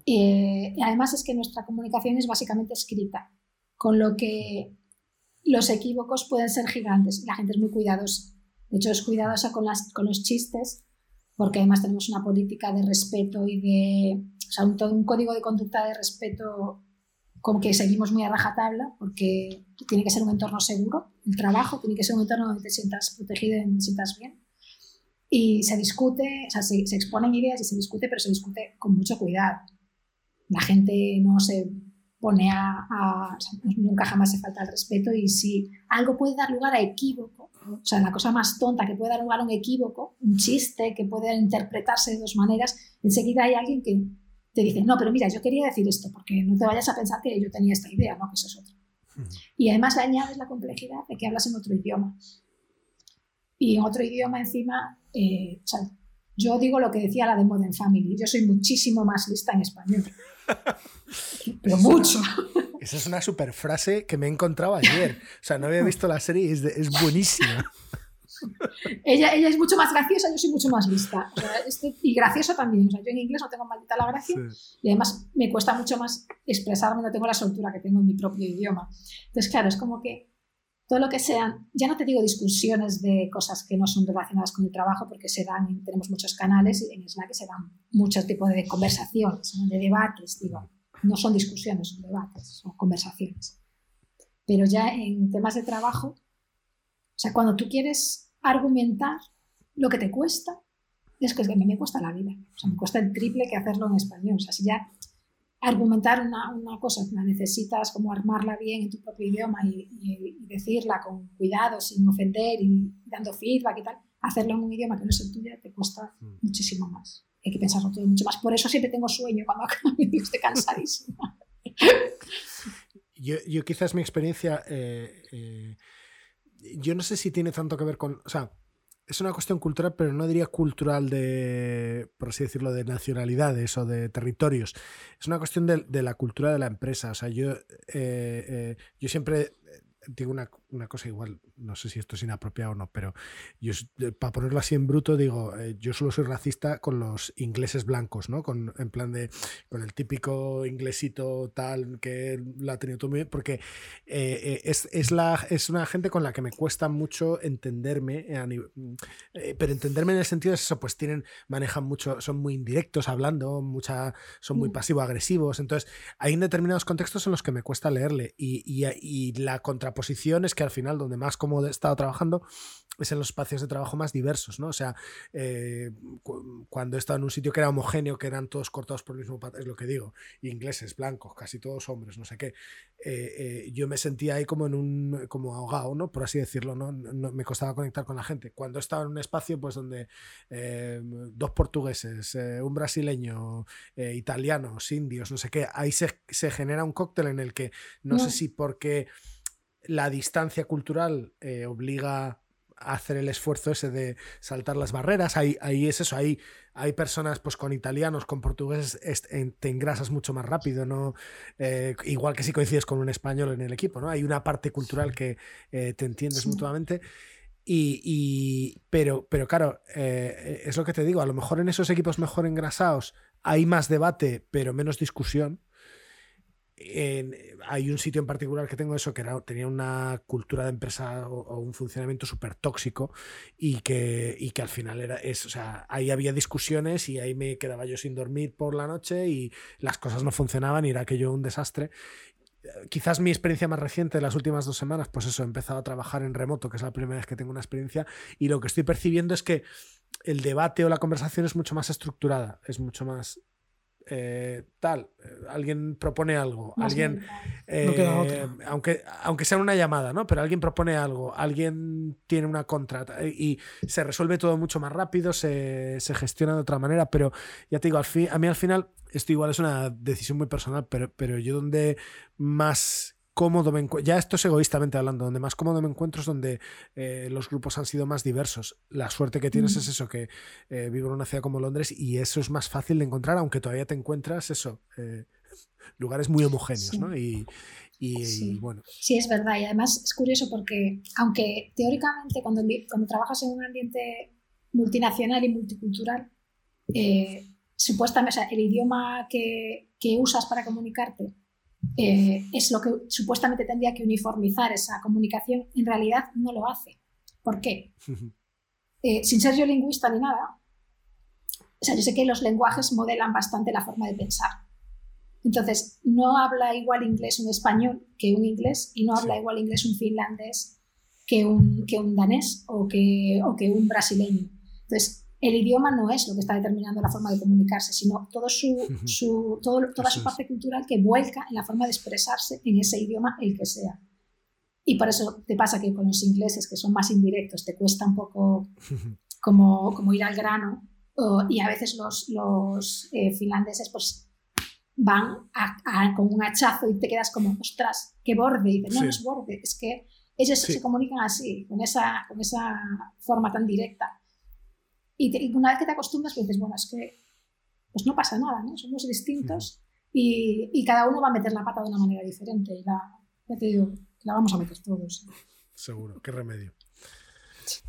y además es que nuestra comunicación es básicamente escrita, con lo que los equívocos pueden ser gigantes la gente es muy cuidadosa. De hecho, es cuidadosa con, los chistes porque además tenemos una política de respeto y de, o sea, un código de conducta de respeto con que seguimos muy a rajatabla porque tiene que ser un entorno seguro, el trabajo tiene que ser un entorno donde te sientas protegido y donde te sientas bien. Y se discute, o sea, se, se exponen ideas y se discute, pero se discute con mucho cuidado. La gente no se pone a, nunca jamás se falta el respeto y si algo puede dar lugar a equívoco, o sea, la cosa más tonta que puede dar lugar a un equívoco, un chiste que puede interpretarse de dos maneras, enseguida hay alguien que te dice, no, pero mira, yo quería decir esto, porque no te vayas a pensar que yo tenía esta idea, no, que eso es otro. Y además le añades la complejidad de que hablas en otro idioma. Y en otro idioma encima, eh, o sea, Yo digo lo que decía la de Modern Family, yo soy muchísimo más lista en español. Pero mucho. Esa es una super frase que me he encontrado ayer. O sea, no había visto la serie y es, es buenísima. ella, ella es mucho más graciosa, yo soy mucho más lista. y graciosa también. O sea, yo en inglés no tengo maldita la gracia y además me cuesta mucho más expresarme, no tengo la soltura que tengo en mi propio idioma. Entonces, claro, es como que todo lo que sean, ya no te digo discusiones de cosas que no son relacionadas con el trabajo, porque se dan, tenemos muchos canales y en Slack se dan muchos tipos de conversaciones, de debates, digo, no son discusiones, son debates, son conversaciones. Pero ya en temas de trabajo, o sea, cuando tú quieres argumentar lo que te cuesta, es que, a mí me cuesta la vida, o sea, me cuesta el triple que hacerlo en español, o sea, si ya argumentar una, una, cosa, la necesitas como armarla bien en tu propio idioma y, decirla con cuidado, sin ofender y dando feedback y tal, hacerlo en un idioma que no es el tuyo te cuesta mm. muchísimo más. Hay que pensarlo todo mucho más. Por eso siempre tengo sueño cuando acabo de estoy cansadísima. Yo, yo, quizás mi experiencia, eh, eh, yo no sé si tiene tanto que ver con, o sea, es una cuestión cultural, pero no diría cultural de, por así decirlo, de nacionalidades o de territorios. Es una cuestión de, la cultura de la empresa. O sea, yo, eh, eh, yo siempre digo una, una, cosa igual, no sé si esto es inapropiado o no, pero yo, eh, para ponerlo así en bruto, digo, eh, yo solo soy racista con los ingleses blancos, ¿no? Con, en plan de, con el típico inglesito tal que lo ha tenido todo muy bien, porque eh, es, es, la, es una gente con la que me cuesta mucho entenderme, pero entenderme en el sentido de eso, pues tienen, manejan mucho, son muy indirectos hablando, mucha, son muy mm. pasivo-agresivos, entonces hay determinados contextos en los que me cuesta leerle y, y, y la posición es que al final donde más cómodo he estado trabajando es en los espacios de trabajo más diversos, ¿no? O sea, eh, cuando he estado en un sitio que era homogéneo, que eran todos cortados por el mismo patrón, es lo que digo, ingleses, blancos, casi todos hombres, no sé qué, eh, eh, yo me sentía ahí como en un, como ahogado, ¿no? Por así decirlo, ¿no? me costaba conectar con la gente. Cuando he estado en un espacio, pues donde dos portugueses, un brasileño, italianos, indios, no sé qué, ahí se, se genera un cóctel en el que no. sé si porque la distancia cultural eh, obliga a hacer el esfuerzo ese de saltar las barreras. Ahí, ahí es eso, ahí hay personas pues con italianos, con portugueses, te engrasas mucho más rápido, ¿no? Eh, igual que si coincides con un español en el equipo, ¿no? Hay una parte cultural que eh, te entiendes mutuamente. Y, pero, pero claro, es lo que te digo, a lo mejor en esos equipos mejor engrasados hay más debate, pero menos discusión hay un sitio en particular que tengo eso, que era, tenía una cultura de empresa o, un funcionamiento súper tóxico y que, y que al final era eso. O sea, ahí había discusiones y ahí me quedaba yo sin dormir por la noche y las cosas no funcionaban y era aquello un desastre. Quizás mi experiencia más reciente de las últimas dos semanas, pues eso, he empezado a trabajar en remoto, que es la primera vez que tengo una experiencia, y lo que estoy percibiendo es que el debate o la conversación es mucho más estructurada, es mucho más eh, tal, eh, alguien propone algo, alguien, eh, aunque, aunque sea una llamada, ¿no? Pero alguien propone algo, alguien tiene una contra y se resuelve todo mucho más rápido, se, se gestiona de otra manera, pero ya te digo, al fin, a mí al final, esto igual es una decisión muy personal, pero, pero yo donde más cómodo me encuentro, ya esto es egoístamente hablando, donde más cómodo me encuentro es donde eh, los grupos han sido más diversos. La suerte que tienes es eso, que eh, vivo en una ciudad como Londres y eso es más fácil de encontrar, aunque todavía te encuentras eso, eh, lugares muy homogéneos, ¿no? Y, sí. bueno. Sí, es verdad. Y además es curioso porque, aunque teóricamente cuando, cuando trabajas en un ambiente multinacional y multicultural, supuestamente, el idioma que, que usas para comunicarte eh, es lo que supuestamente tendría que uniformizar esa comunicación, en realidad no lo hace. ¿Por qué? Eh, sin ser yo lingüista ni nada, o sea, yo sé que los lenguajes modelan bastante la forma de pensar. Entonces, no habla igual inglés un español que un inglés y no habla igual inglés un finlandés que un, que un danés o que, o que un brasileño. Entonces, el idioma no es lo que está determinando la forma de comunicarse, sino todo su, toda su parte cultural que vuelca en la forma de expresarse en ese idioma, el que sea. Y por eso te pasa que con los ingleses, que son más indirectos, te cuesta un poco como, como ir al grano, y a veces los, los eh, finlandeses pues van con un hachazo y te quedas como, ostras, qué borde. Y dices, no, no es borde, es que ellos se comunican así, con esa, con esa forma tan directa. Y, una vez que te acostumbras, pues dices, bueno, es que pues no pasa nada, ¿no? Somos distintos y, y, cada uno va a meter la pata de una manera diferente. Y la, ya te digo, la vamos a meter todos. Seguro, qué remedio.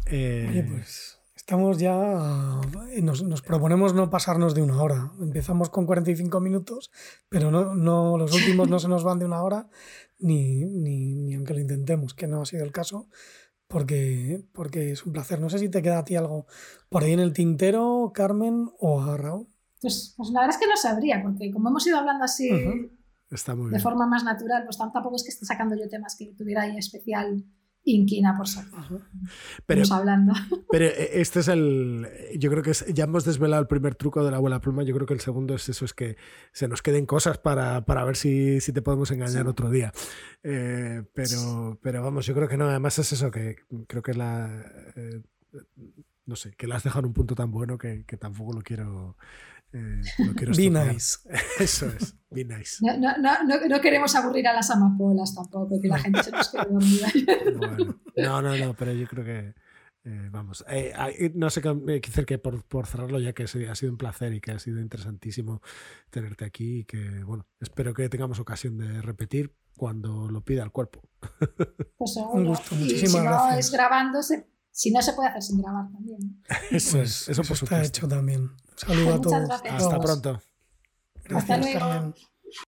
Eh... pues estamos ya. Nos, nos, proponemos no pasarnos de una hora. Empezamos con 45 minutos, pero no, no, los últimos no se nos van de una hora, ni, ni, ni aunque lo intentemos, que no ha sido el caso porque, porque es un placer. No sé si te queda a ti algo por ahí en el tintero, Carmen o a Raúl. Pues, pues la verdad es que no sabría, porque como hemos ido hablando así de forma más natural, pues tampoco es que esté sacando yo temas que tuviera ahí especial inquina por ser. Pero, hablando. Pero eh, este es el. Yo creo que ya hemos desvelado el primer truco de la abuela pluma. Yo creo que el segundo es eso: es que se nos queden cosas para, para ver si, si, te podemos engañar otro día. Eh, pero, pero vamos, yo creo que no. Además, es eso que creo que la. Eh, no sé, que la has dejado en un punto tan bueno que, que tampoco lo quiero eh, be nice. Eso es, be nice. No, no, no, no, queremos aburrir a las amapolas tampoco, que la gente se nos quede dormida. Bueno, no, no, no, pero yo creo que. Eh, vamos, eh, no sé qué decir que por, por, cerrarlo ya que ha sido un placer y que ha sido interesantísimo tenerte aquí y que, bueno, espero que tengamos ocasión de repetir cuando lo pida el cuerpo. Pues Un gusto, muchísimas si gracias. No es grabándose, si no se puede hacer sin grabar también. Eso es, eso, por está hecho también. Saludos a todos. Hasta pronto. Gracias, Hasta luego.